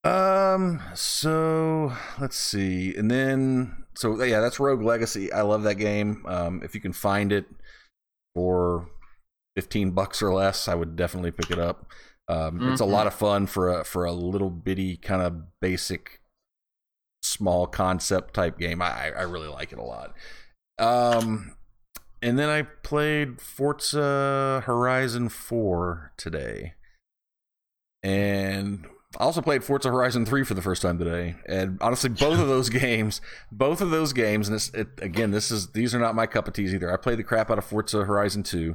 A: Um, so let's see. And then so yeah, that's Rogue Legacy. I love that game. Um, if you can find it for 15 bucks or less, I would definitely pick it up. Um, mm-hmm. It's a lot of fun for a for a little bitty kind of basic, small concept type game. I I really like it a lot. Um, and then I played Forza Horizon 4 today, and I also played Forza Horizon 3 for the first time today. And honestly, both of those *laughs* games, both of those games, and it, again, this is these are not my cup of teas either. I played the crap out of Forza Horizon 2.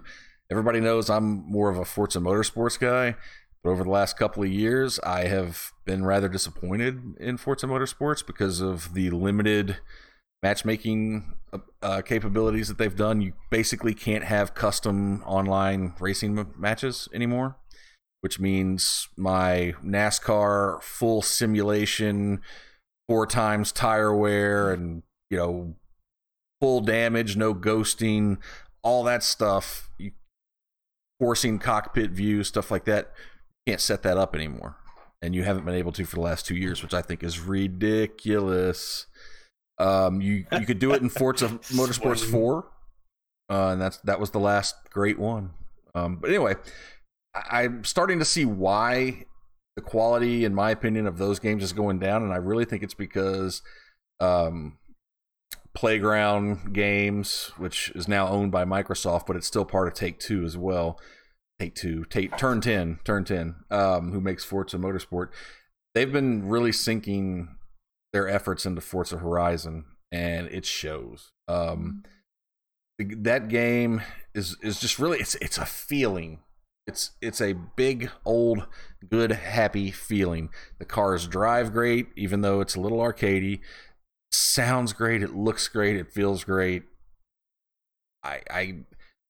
A: Everybody knows I'm more of a Forza Motorsports guy. But over the last couple of years, I have been rather disappointed in Forza Motorsports because of the limited matchmaking uh, uh capabilities that they've done. You basically can't have custom online racing matches anymore, which means my NASCAR full simulation, four times tire wear, and you know, full damage, no ghosting, all that stuff. You forcing cockpit view, stuff like that can't set that up anymore, and you haven't been able to for the last two years, which I think is ridiculous. Um, you you could do it in Forza *laughs* Motorsports Four, uh, and that's that was the last great one. Um, but anyway, I, I'm starting to see why the quality, in my opinion, of those games is going down, and I really think it's because um, Playground Games, which is now owned by Microsoft, but it's still part of Take Two as well. Take Two, Take Turn Ten, Turn Ten, um, who makes Forza Motorsport. They've been really sinking their efforts into Forza Horizon, and it shows. Um, that game is is just really it's it's a feeling. It's it's a big old good happy feeling. The cars drive great, even though it's a little arcadey. Sounds great. It looks great. It feels great. I I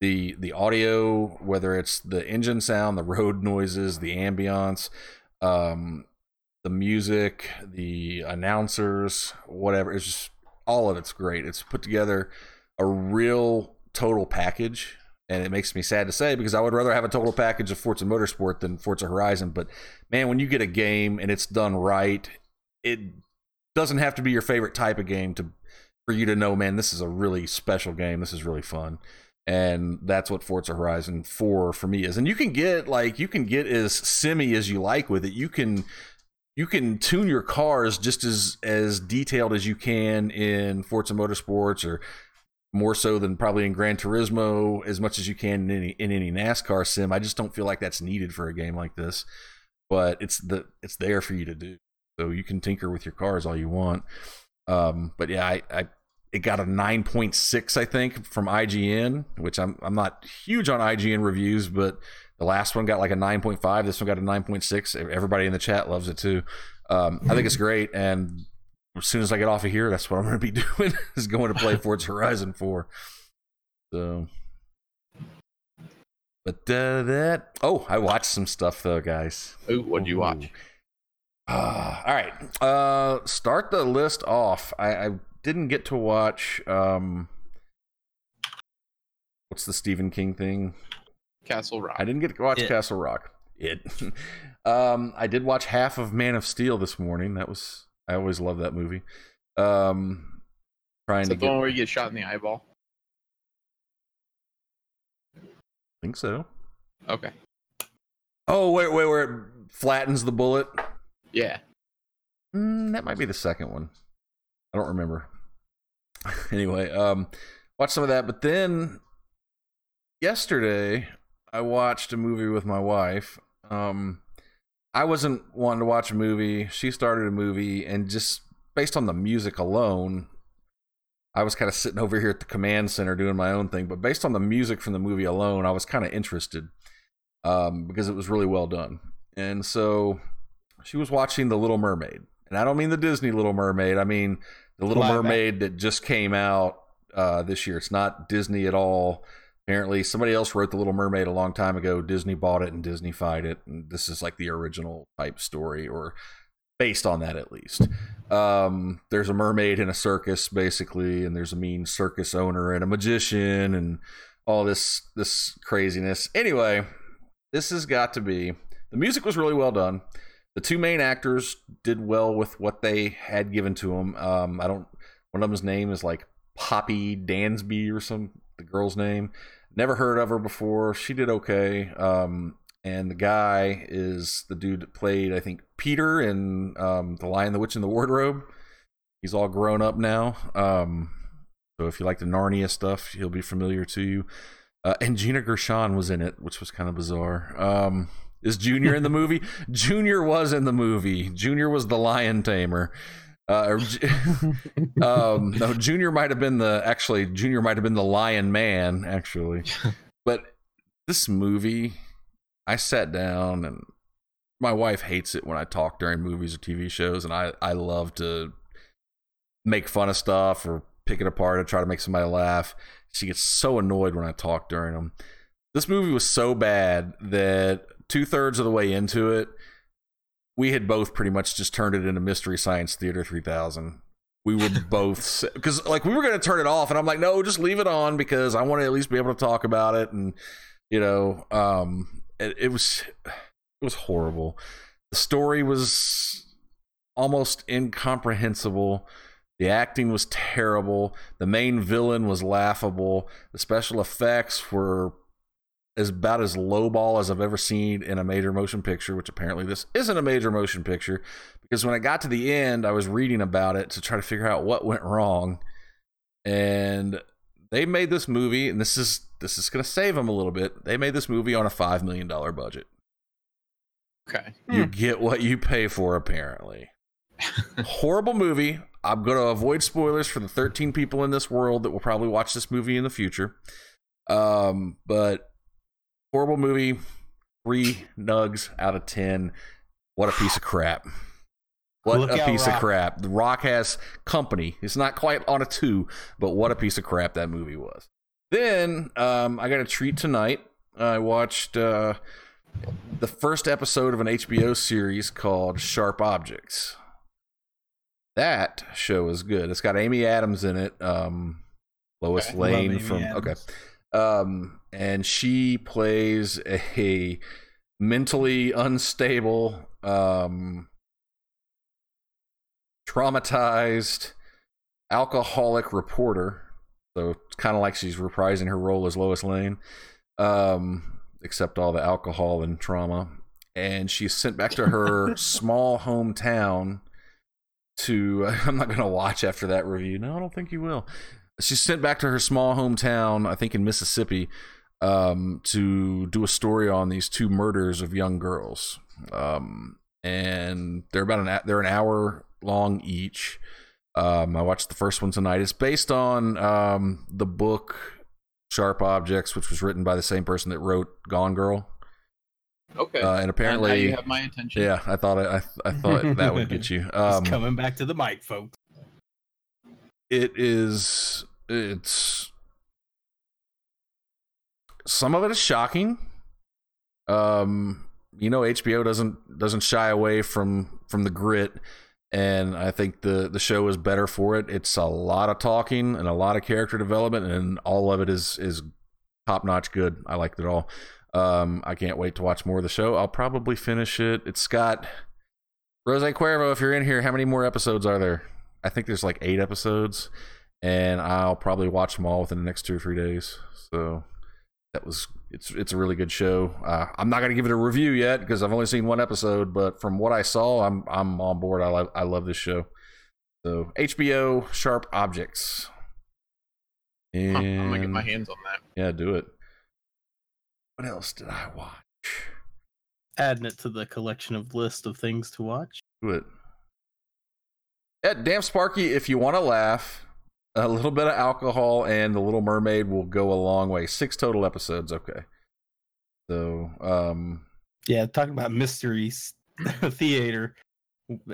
A: the the audio, whether it's the engine sound, the road *laughs* noises, the ambience, um, the music, the announcers, whatever. It's just all of it's great. It's put together a real total package. And it makes me sad to say because I would rather have a total package of Forza Motorsport than Forza Horizon. But man, when you get a game and it's done right, it doesn't have to be your favorite type of game to for you to know, man, this is a really special game. This is really fun and that's what Forza Horizon 4 for me is. And you can get like you can get as simmy as you like with it. You can you can tune your cars just as as detailed as you can in Forza Motorsports or more so than probably in Gran Turismo as much as you can in any in any NASCAR sim. I just don't feel like that's needed for a game like this. But it's the it's there for you to do. So you can tinker with your cars all you want. Um, but yeah, I, I it got a 9.6 i think from ign which i'm i'm not huge on ign reviews but the last one got like a 9.5 this one got a 9.6 everybody in the chat loves it too. Um, i think it's *laughs* great and as soon as i get off of here that's what i'm going to be *laughs* doing is going to play *laughs* forza horizon 4 so but uh, that oh i watched some stuff though guys.
B: Ooh, what did you watch?
A: Uh, all right. Uh start the list off. I, I didn't get to watch um what's the Stephen King thing?
B: Castle Rock.
A: I didn't get to watch it. Castle Rock. It. *laughs* um I did watch half of Man of Steel this morning. That was I always love that movie. Um trying
B: Is
A: to
B: get the one where you get shot in the eyeball.
A: I think so.
B: Okay.
A: Oh wait, wait, where it flattens the bullet.
B: Yeah.
A: Mm, that might be the second one. I don't remember. *laughs* anyway, um, watched some of that, but then yesterday I watched a movie with my wife. Um, I wasn't wanting to watch a movie. She started a movie, and just based on the music alone, I was kind of sitting over here at the command center doing my own thing. But based on the music from the movie alone, I was kind of interested um, because it was really well done. And so she was watching The Little Mermaid and I don't mean the Disney Little Mermaid. I mean the Little Mermaid that just came out uh, this year. It's not Disney at all. apparently somebody else wrote the Little Mermaid a long time ago. Disney bought it and Disney fied it, and this is like the original type story, or based on that at least. Um, there's a mermaid in a circus basically, and there's a mean circus owner and a magician and all this this craziness. Anyway, this has got to be the music was really well done. The two main actors did well with what they had given to them. Um, I don't. One of them's name is like Poppy Dansby or some the girl's name. Never heard of her before. She did okay. Um, and the guy is the dude that played, I think, Peter in um, The Lion, the Witch, and the Wardrobe. He's all grown up now. Um, so if you like the Narnia stuff, he'll be familiar to you. Uh, and Gina Gershon was in it, which was kind of bizarre. Is Junior in the movie? *laughs* Junior was in the movie. Junior was the lion tamer. Uh, *laughs* um, no, Junior might have been the actually. Junior might have been the lion man actually, *laughs* but this movie, I sat down and my wife hates it when I talk during movies or TV shows, and I I love to make fun of stuff or pick it apart and try to make somebody laugh. She gets so annoyed when I talk during them. This movie was so bad that two thirds of the way into it, we had both pretty much just turned it into Mystery Science Theater 3000. We were *laughs* both because like we were going to turn it off, and I'm like, no, just leave it on because I want to at least be able to talk about it, and you know, um, it, it was it was horrible. The story was almost incomprehensible. The acting was terrible. The main villain was laughable. The special effects were is about as lowball as I've ever seen in a major motion picture, which apparently this isn't a major motion picture. Because when I got to the end, I was reading about it to try to figure out what went wrong. And they made this movie, and this is this is gonna save them a little bit. They made this movie on a five million dollar budget.
B: Okay.
A: You get what you pay for, apparently. *laughs* Horrible movie. I'm going to avoid spoilers for the 13 people in this world that will probably watch this movie in the future. Um, but horrible movie. Three nugs out of 10. What a piece of crap. What
C: Look
A: a piece of crap. The Rock has company. It's not quite on a two, but what a piece of crap that movie was. Then um, I got a treat tonight. I watched uh, the first episode of an HBO series called Sharp Objects. That show is good. It's got Amy Adams in it. Um, Lois
B: Okay.
A: Lane from
C: Adams.
A: okay, um, and she plays a mentally unstable, um, traumatized, alcoholic reporter. So it's kind of like she's reprising her role as Lois Lane, um, except all the alcohol and trauma. And she's sent back to her *laughs* small hometown to. *laughs* I'm not going to watch after that review. No, I don't think you will. She's sent back to her small hometown, I think in Mississippi, um, to do a story on these two murders of young girls. Um, and they're about an they're an hour long each. Um, I watched the first one tonight. It's based on um, the book Sharp Objects, which was written by the same person that wrote Gone Girl.
B: Okay.
A: Uh, and
B: And now
A: apparently,
B: you have my attention.
A: yeah, I thought I, I thought that would get *laughs* you.
C: He's
A: Um,
C: coming back to the mic, folks.
A: it is it's some of it is shocking. Um you know hbo doesn't doesn't shy away from from the grit and i think the the show is better for it. It's a lot of talking and a lot of character development and all of it is is top notch good. I liked it all. Um i can't wait to watch more of the show. I'll probably finish it. It's got rose cuervo if you're in here how many more episodes are there? I think there's like eight episodes and I'll probably watch them all within the next two or three days. So that was it's it's a really good show. Uh, I'm not gonna give it a review yet because I've only seen one episode, but from what I saw, I'm I'm on board. I love I love this show. So HBO Sharp Objects.
B: Huh,
A: And
B: I'm gonna get my hands on that.
A: yeah, do it. What else did I watch?
C: Adding it to the collection of list of things to watch.
A: Do it. Yeah, damn Sparky, if you want to laugh, a little bit of alcohol and the Little Mermaid will go a long way. Six total episodes, okay. So, um,
C: Yeah, talking about mysteries *laughs* theater.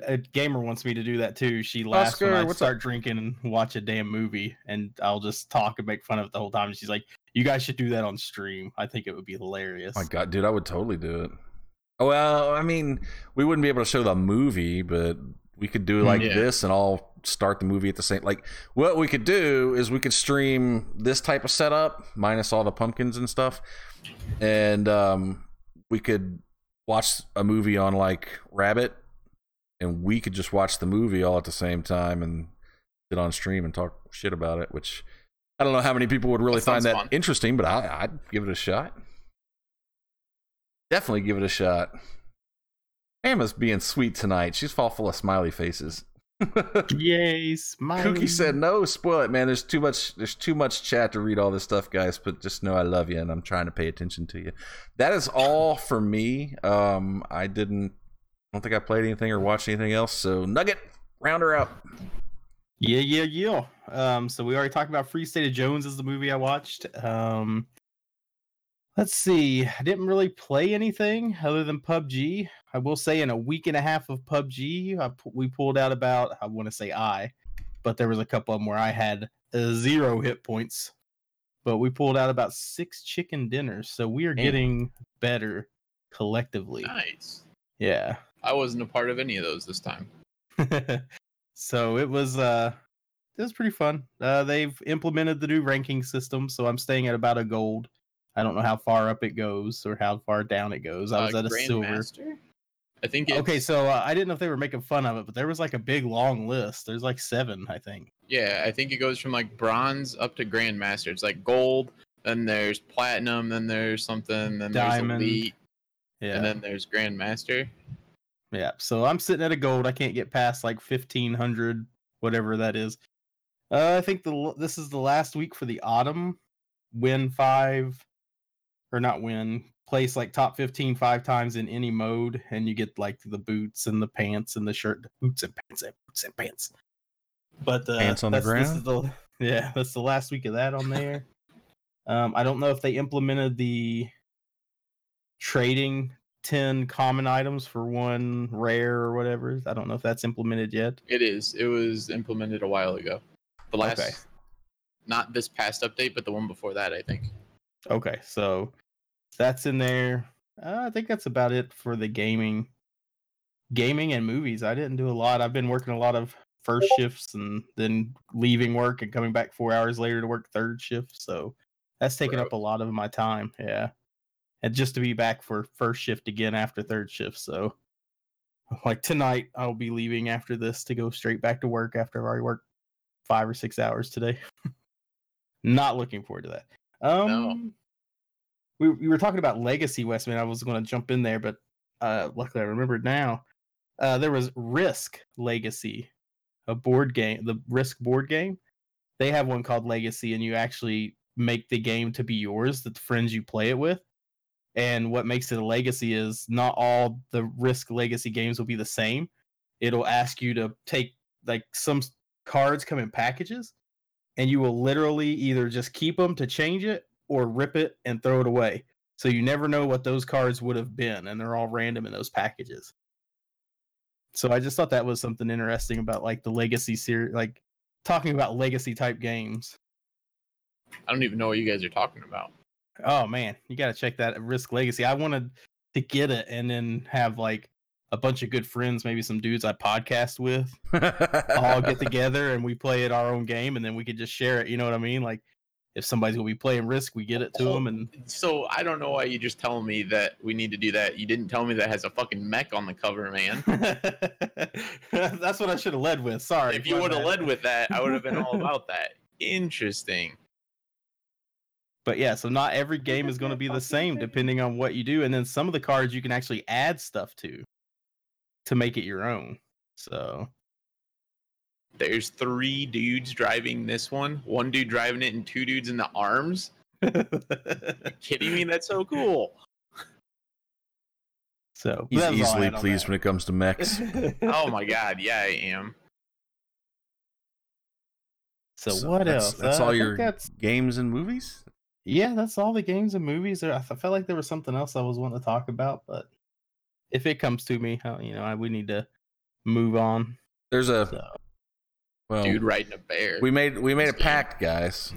C: A gamer wants me to do that too. She laughs
A: Oscar,
C: when I start drinking and watch a damn movie, and I'll just talk and make fun of it the whole time. And she's like, You guys should do that on stream. I think it would be hilarious.
A: my god, dude, I would totally do it. Oh, Well, I mean, we wouldn't be able to show the movie, but we could do like
B: Yeah.
A: this and all start the movie at the same. Like, what we could do is we could stream this type of setup minus all the pumpkins and stuff, and um, we could watch a movie on like Rabbit, and we could just watch the movie all at the same time and sit on stream and talk shit about it. Which I don't know how many people would really
B: That
A: find that
B: fun.
A: interesting, but I, I'd give it a shot. Definitely give it a shot. Emma's being sweet tonight. She's all full of smiley faces. *laughs*
C: Yay, smiley.
A: Kookie said, "No, spoil it, man. There's too much. There's too much chat to read all this stuff, guys. But just know I love you, and I'm trying to pay attention to you. That is all for me. Um, I didn't. I don't think I played anything or watched anything else. So Nugget, round her out.
C: Yeah, yeah, yeah. Um, so we already talked about Free State of Jones is the movie I watched. Um, let's see. I didn't really play anything other than PUBG. I will say in a week and a half of PUBG, I, we pulled out about I want to say I, but there was a couple of them where I had uh, zero hit points. But we pulled out about six chicken dinners, so we are
A: Damn.
C: getting better collectively.
B: Nice.
C: Yeah.
B: I wasn't a part of any of those this time. *laughs*
C: so it was uh it was pretty fun. Uh they've implemented the new ranking system, so I'm staying at about a gold. I don't know how far up it goes or how far down it goes. I was
B: Uh,
C: at a silver.
B: I think it's,
C: Okay, so uh, I didn't know if they were making fun of it, but there was like a big long list. There's like seven, I think.
B: yeah, I think it goes from like bronze up to grandmaster. It's like gold, then there's platinum, then there's something, then
C: Diamond.
B: there's elite,
C: Yeah,
B: and then there's grandmaster.
C: yeah. So I'm sitting at a gold. I can't get past like fifteen hundred, whatever that is. Uh, I think the this is the last week for the autumn. Win five, or not win. Place like top 15 five times in any mode, and you get like the boots and the pants and the shirt, the boots and pants and boots and pants. But uh,
A: Pants on the
C: that's- this is the- *laughs* yeah, that's the last week of that on there. *laughs* um, I don't know if they implemented the trading 10 common items for one rare or whatever. I don't know if that's implemented yet.
B: It is. It was implemented a while ago. The last,
C: Okay.
B: not this past update, but the one before that, I think.
C: Okay, so that's in there. Uh, I think that's about it for the gaming, gaming and movies. I didn't do a lot. I've been working a lot of first shifts and then leaving work and coming back four hours later to work third shift. So that's taken
B: Bro.
C: up a lot of my time. Yeah, and just to be back for first shift again after third shift. So *laughs* like tonight, I'll be leaving after this to go straight back to work after I've already worked five or six hours today. *laughs* Not looking forward to that. Um, we, we were talking about Legacy Westman. I was going to jump in there, but uh, luckily I remembered now. Uh, there was Risk Legacy, a board game, the Risk board game. They have one called Legacy, and you actually make the game to be yours, the friends you play it with. And what makes it a legacy is not all the Risk Legacy games will be the same. It'll ask you to take like some cards come in packages, and you will literally either just keep them to change it or rip it and throw it away. So you never know what those cards would have been, and they're all random in those packages. So I just thought that was something interesting about like the legacy series, like talking about legacy type games.
B: I don't even know what you guys are talking about.
C: Oh man, you got to check that Risk Legacy. I wanted to get it and then have like a bunch of good friends, maybe some dudes I podcast with, all get *laughs* together and we play it our own game, and then we could just share it. You know what I mean? Like if somebody's gonna be playing Risk, we get it to oh, them, and
B: So I don't know why you just tell me that we need to do that. You didn't tell me that has a fucking mech on the cover, man. *laughs*
C: that's what I should have led with. Sorry.
B: if you would have led with that, I would have been all *laughs* about that. Interesting.
C: But yeah, so not every game is going to be the same depending on what you do, and then some of the cards you can actually add stuff to to make it your own. So
B: There's three dudes driving this one, one dude driving it, and two dudes in the arms. *laughs* Kidding me? That's so cool.
C: so
A: He's
C: that's all I
A: easily pleased
C: that.
A: when it comes to mechs. *laughs*
B: Oh my god, yeah, I am.
C: so,
A: So
C: what
A: that's-
C: else?
A: That's
C: Uh,
A: all your
C: That's
A: games and movies.
C: yeah. That's all the games and movies. I felt like there was something else I was wanting to talk about, but if it comes to me, you know, I, we need to move on.
A: There's a
C: So
A: well,
B: Dude riding a bear.
A: we made we made a pact, guys.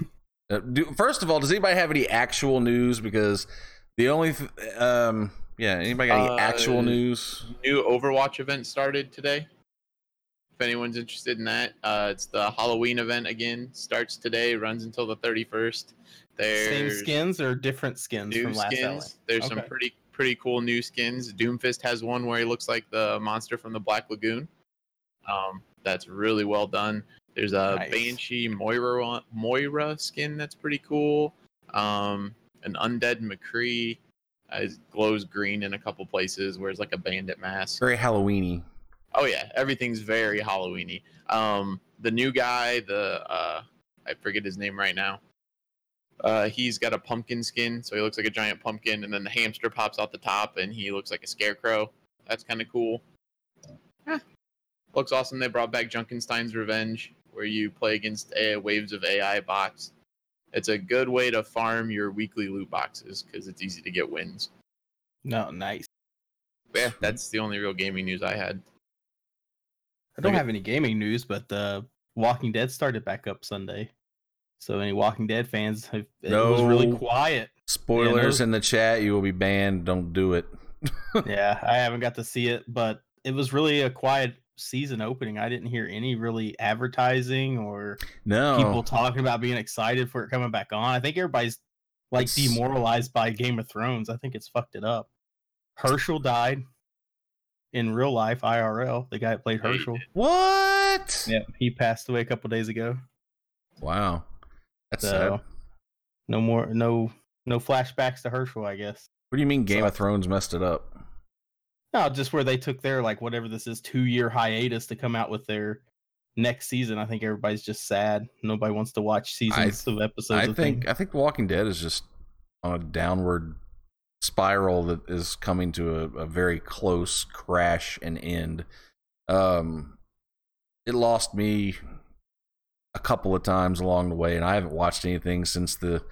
A: Uh, do, first of all, does anybody have any actual news? Because the only, th- um, yeah, anybody got any
B: Uh,
A: actual news?
B: New Overwatch event started today. If anyone's interested in that, uh, it's the Halloween event again. Starts today, runs until the 31st.
C: Same
B: There's
C: skins or different skins
B: new
C: from last LA?
B: skins. There's some pretty pretty cool new skins. Doomfist has one where he looks like the monster from the Black Lagoon. Um, that's really well done. There's a
C: Nice.
B: Banshee Moira Moira skin that's pretty cool. Um, an undead McCree uh, glows green in a couple places. Wears like a bandit mask.
A: Very Halloweeny.
B: Oh yeah, everything's very Halloweeny. Um, the new guy, the uh, I forget his name right now. Uh, he's got a pumpkin skin, so he looks like a giant pumpkin, and then the hamster pops out the top, and he looks like a scarecrow. That's kind of cool. Eh, looks awesome. They brought back Junkenstein's Revenge, where you play against uh, waves of AI bots. It's a good way to farm your weekly loot boxes because it's easy to get wins.
C: No, nice.
B: But yeah, that's the only real gaming news I had.
C: I don't have any gaming news, but the Walking Dead started back up Sunday. So any Walking Dead fans, have, it was really quiet.
A: Spoilers
C: no-
A: in the chat. You will be banned. Don't do it. *laughs*
C: yeah, I haven't got to see it, but it was really a quiet season opening. I didn't hear any really advertising or
A: No.
C: people talking about being excited for it coming back on. I think everybody's like
A: It's-
C: demoralized by Game of Thrones. I think it's fucked it up. Hershel died in real life, IRL. The guy that played Hershel.
A: what?
C: Yeah, he passed away a couple days ago.
A: Wow. That's
C: So
A: sad.
C: no more, no, no flashbacks to Hershel. I guess.
A: What do you mean Game of. Thrones messed it up?
C: No, just where they took their like whatever this is two year hiatus to come out with their next season. I think everybody's just sad. Nobody wants to watch seasons of episodes.
A: I
C: of
A: think
C: things.
A: I think The Walking Dead is just on a downward spiral that is coming to a, a very close crash and end. Um, it lost me a couple of times along the way, and I haven't watched anything since the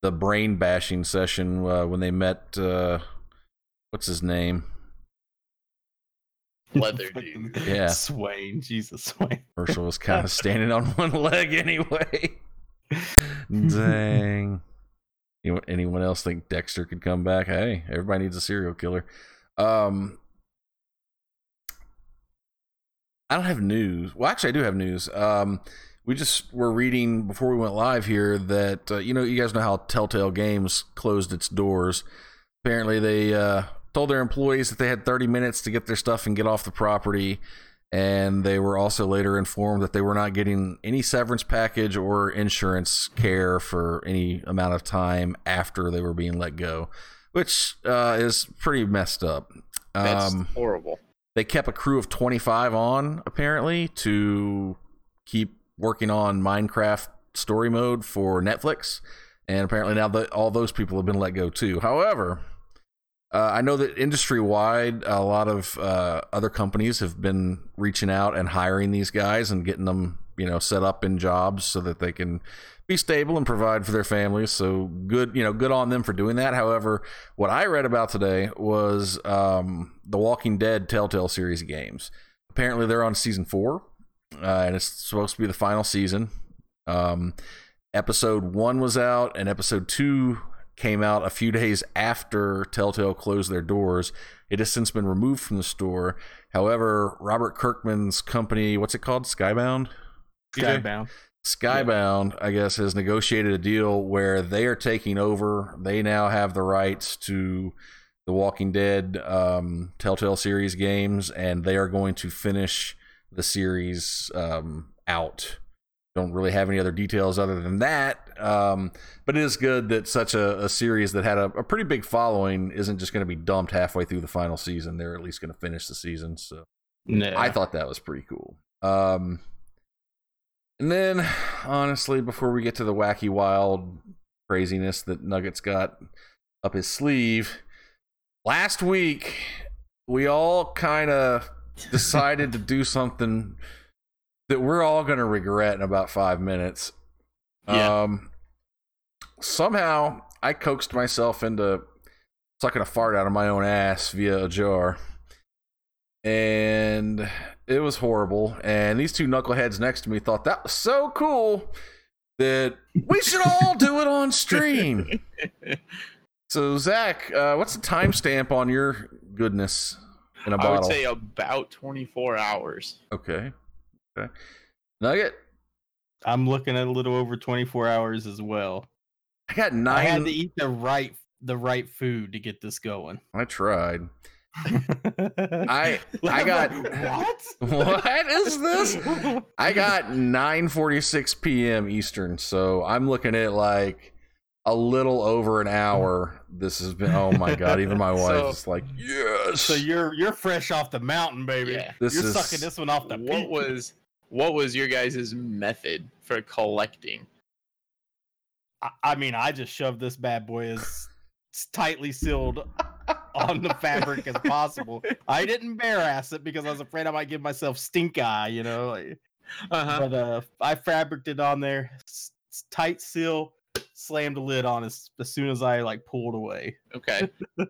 A: the brain bashing session uh, when they met. Uh, what's his name?
B: Leather dude.
A: Yeah. *laughs*
C: Swain, Jesus Swain.
A: Hershel was kind of standing on *laughs* one leg anyway. *laughs* Dang. Anyone, anyone else think Dexter could come back? Hey, everybody needs a serial killer. Um, I don't have news. Well, actually, I do have news. Um, we just were reading before we went live here that uh, you know you guys know how Telltale Games closed its doors. Apparently, they uh, told their employees that they had 30 minutes to get their stuff and get off the property. And they were also later informed that they were not getting any severance package or insurance care for any amount of time after they were being let go, which uh, is pretty messed up.
B: That's
A: Um,
B: horrible.
A: they kept a crew of 25 on apparently to keep working on Minecraft story mode for Netflix. And apparently now that all those people have been let go too. However, uh, I know that industry wide, a lot of uh, other companies have been reaching out and hiring these guys and getting them, you know, set up in jobs so that they can be stable and provide for their families. So good, you know, good on them for doing that. However, what I read about today was um, the Walking Dead Telltale series games. Apparently, they're on season four, uh, and it's supposed to be the final season. Um, episode one was out, and episode two came out a few days after Telltale closed their doors. It has since been removed from the store. However, Robert Kirkman's company, what's it called? Skybound? TJ?
C: Skybound.
A: Skybound, I guess, has negotiated a deal where they are taking over. They now have the rights to the Walking Dead um, Telltale series games, and they are going to finish the series um, out. Don't really have any other details other than that. Um, but it is good that such a, a series that had a, a pretty big following isn't just going to be dumped halfway through the final season. They're at least going to finish the season. So
C: No.
A: I thought that was pretty cool. Um, and then, honestly, before we get to the wacky, wild craziness that Nuggets got up his sleeve, last week we all kind of *laughs* decided to do something that we're all going to regret in about five minutes.
B: Yeah.
A: Um, somehow I coaxed myself into sucking a fart out of my own ass via a jar and it was horrible. And these two knuckleheads next to me thought that was so cool. that we should all do it on stream. *laughs* So, Zach, uh, what's the timestamp on your goodness in a bottle?
B: I would say about 24 hours.
A: okay. Okay. Nugget,
C: I'm looking at a little over 24 hours as well.
A: I got nine.
C: I had to eat the right the right food to get this going.
A: I tried. *laughs* I I got *laughs*
C: what? *laughs*
A: what is this? I got 9:46 p.m. Eastern, so I'm looking at like a little over an hour. This has been oh my god, even my wife
B: So-
A: is like, "Yes."
C: So you're you're fresh off the mountain, baby.
B: Yeah.
A: This
C: you're
A: is-
C: sucking this one off the
B: What
C: peak.
B: was what was your guys' method for collecting?
C: I, I mean, I just shoved this bad boy as tightly sealed on the fabric as possible. I didn't bare ass it because I was afraid I might give myself stink eye, you know. like-
B: Uh-huh.
C: But uh, I fabricated it on there, tight seal, slammed the lid on as, as soon as I like pulled away.
B: Okay. *laughs* uh,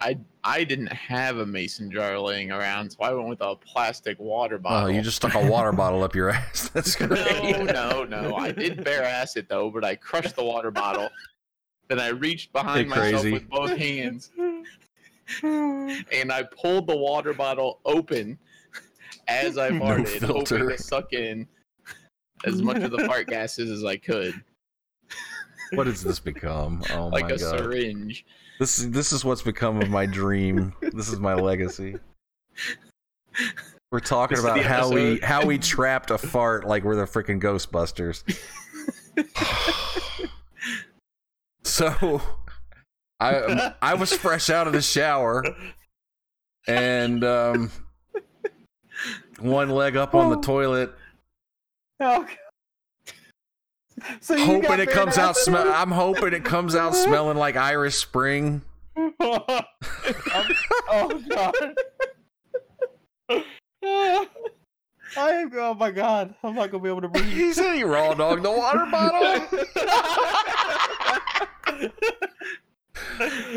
B: I I didn't have a mason jar laying around, so I went with a plastic water bottle.
A: oh, you just stuck a water bottle up your *laughs* ass. That's great.
B: no, no, no. I did bare ass it though, but I crushed the water bottle. Then I reached behind
A: Hey,
B: myself
A: crazy.
B: with both hands *laughs* and I pulled the water bottle open as I
A: No
B: farted, hoping to suck in as much of the fart gases as I could,
A: What has this become? Oh *laughs*
B: like
A: my
B: a syringe.
A: This is this is what's become of my dream. this is my legacy. We're talking
B: This
A: about how we how we trapped a fart like we're the freaking Ghostbusters. *laughs* so I I was fresh out of the shower and um one leg up on the toilet
C: Oh, God. *laughs* So
A: hoping it comes out
C: in
A: I'm hoping it comes out smelling like Irish Spring. *laughs*
C: oh god. I am, oh my god, I'm not gonna be able to breathe.
A: He said he raw dog the water *laughs* bottle.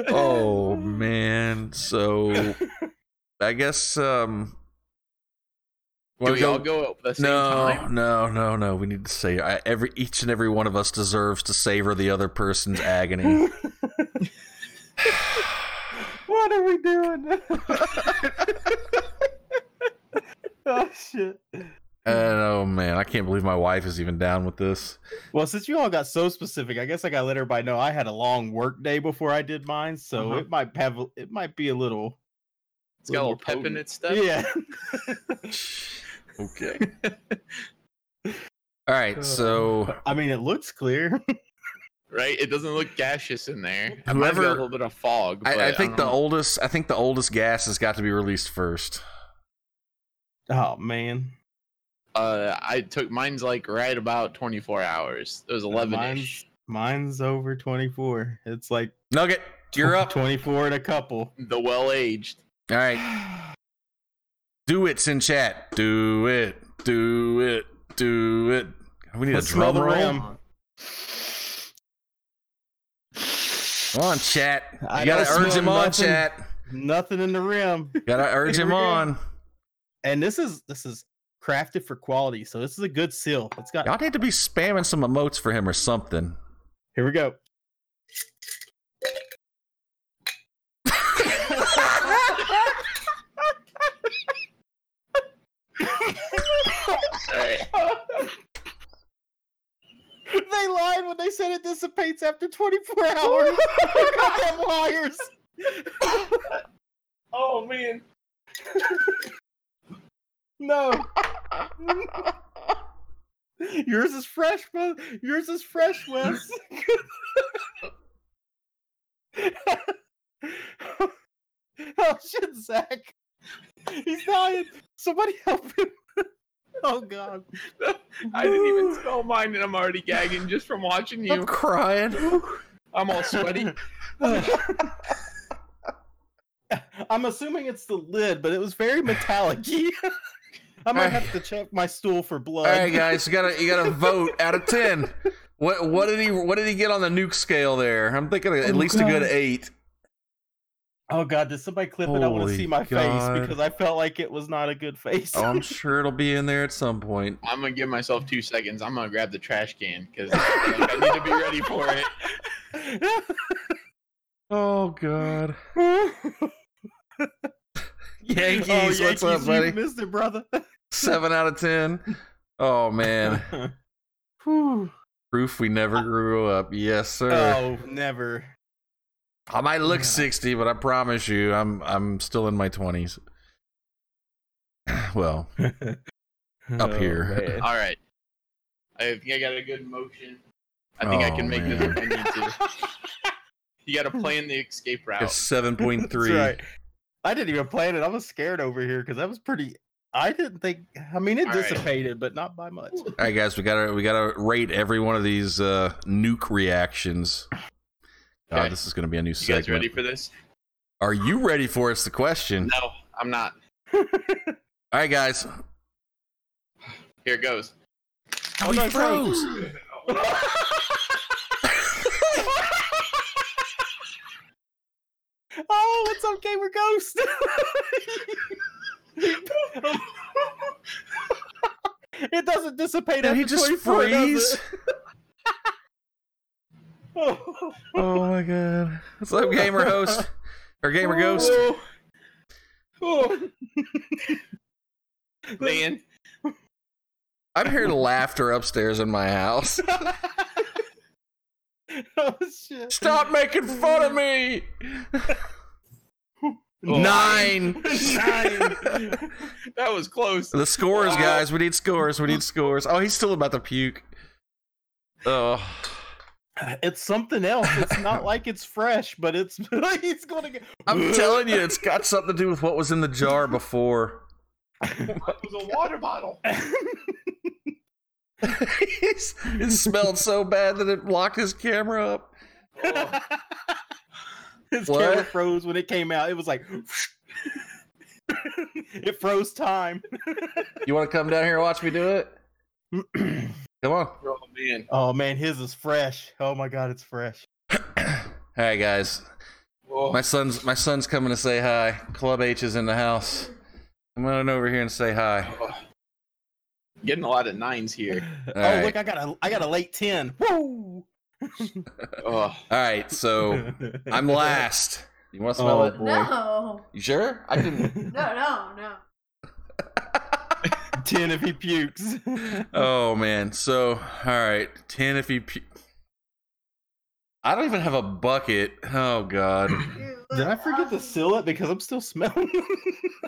A: oh man so i guess um
B: Do
A: wanna
B: we all go at the same
A: no
B: time?
A: no no no we need to say I, every each and every one of us deserves to savor the other person's agony *laughs*
C: what are we doing? *laughs* oh shit.
A: and oh man i can't believe my wife is even down with this
C: Well, since you all got so specific, I guess I gotta let everybody know I had a long work day before I did mine, so
B: Uh-huh.
C: it might have it might be a little
B: It's got a little
C: more
B: pep in
C: potent.
B: it stuff.
C: Yeah. *laughs*
A: okay *laughs* all right so
C: I mean, it looks clear. *laughs*
B: Right? It doesn't look gaseous in there. It might be
A: Whoever-
B: a little bit of fog. But
A: I, I think the
B: know.
A: oldest i think the oldest gas has got to be released first
C: oh man,
B: uh I took mine's like right about 24 hours. It was 11
C: mine's mine's over twenty four. It's like
A: nugget you're up
C: twenty four and a couple.
B: The well aged.
A: all right *sighs* *sighs* Do it in chat. Do it. Do it. Do it. We need
C: Let's
A: a drum roll.
C: rim.
A: Come on, chat. You
C: I
A: gotta urge him on,
C: nothing.
A: chat.
C: Nothing in the rim.
A: Gotta *laughs* urge him on.
C: And this is this is crafted for quality, so this is a good seal. It's got
A: Y'all need to be spamming some emotes for him or something.
C: here we go. They lied when they said it dissipates after 24 hours. Goddamn liars.
B: Oh man.
C: No. Yours is fresh, but yours is fresh, Wes. oh shit, Zach. He's dying. Somebody help him. *laughs* Oh god. *laughs*
B: I didn't even smell mine and I'm already gagging just from watching
A: I'm
B: you.
A: crying.
B: I'm all sweaty. *laughs*
C: I'm assuming it's the lid, but it was very metallic I might have to check my stool for blood.
A: All right, guys, you gotta you gotta vote out of ten. What what did he what did he get on the nuke scale there? I'm thinking at
C: Oh,
A: least a good eight.
C: Oh god, did somebody clip it? I want to see my
A: God.
C: face because I felt like it was not a good face.
A: Oh, I'm *laughs* sure it'll be in there at some point.
B: I'm gonna give myself two seconds. I'm gonna grab the trash can because I need to be ready for it. *laughs*
A: Oh God. *laughs* Yankees,
C: oh,
A: what's
C: Yankees,
A: up, buddy?
C: You missed it, brother.
A: Seven out of ten. Oh man.
C: Whew.
A: Proof we never grew up. Yes, sir.
C: Oh, never.
A: I might look
C: Yeah.
A: 60, but I promise you, I'm I'm still in my 20s. Well, *laughs* Up
C: Oh,
A: here.
C: man. *laughs*
B: All right. I think I got a good motion. I think I
A: Oh,
B: can make this
A: man.
B: if I need to. *laughs* You got to plan the escape route.
A: it's 7.3.
C: Right. I didn't even plan it. I was scared over here because that was pretty. I didn't think. I mean, it
B: All right.
C: dissipated, but not by much.
A: All right, guys, we gotta we gotta rate every one of these uh, nuke reactions. God,
B: Okay.
A: this is gonna be a new
B: You
A: segment.
B: guys ready for this?
A: Are you ready for us? It's the question.
B: No, I'm not. *laughs*
A: All right, guys.
B: Here it goes.
A: Oh,
C: no,
A: he froze. *laughs*
C: oh, what's up, Gamer Ghost? *laughs* it doesn't dissipate.
A: Did he just
C: 24, does
A: freeze?
C: Oh,
A: my god. What's up, gamer host? Or gamer ghost?
C: Oh. *laughs*
B: Man,
A: I'm hearing laughter upstairs in my house. *laughs*
C: oh shit!
A: Stop making fun of me!
B: Oh.
A: Nine. *laughs*
C: Nine.
B: that was close.
A: The scores,
B: Wow.
A: guys. We need scores. We need scores. Oh, he's still about to puke. Oh,
C: It's something else. It's not *laughs* like it's fresh, but it's *laughs* he's gonna get.
A: I'm *laughs* telling you, it's got something to do with what was in the jar before.
B: It was a water bottle.
A: He's- it smelled so bad that it locked his camera up.
B: Oh,
C: His
A: What?
C: camera froze when it came out. It was like it froze time.
A: You want to come down here and watch me do it? *clears throat* Come on.
B: oh man.
C: oh man, his is fresh. Oh my god, it's fresh. *clears throat*
A: All right, guys.
B: Oh,
A: My son's my son's coming to say hi. Club H is in the house. I'm on over here and say hi.
B: oh. Getting a lot of nines here. *laughs*
C: oh
A: right.
C: look, I got a I got a late ten. Woo! *laughs*
B: Oh,
A: All right, so *laughs* I'm last. You want to smell
C: Oh,
A: it?
C: boy.
D: No,
A: You sure? I can.
D: no, no, no.
C: Ten if he pukes. *laughs*
A: oh man. So all right, ten if he. Pu- I don't even have a bucket. Oh god.
C: Did I forget to seal it because I'm still smelling?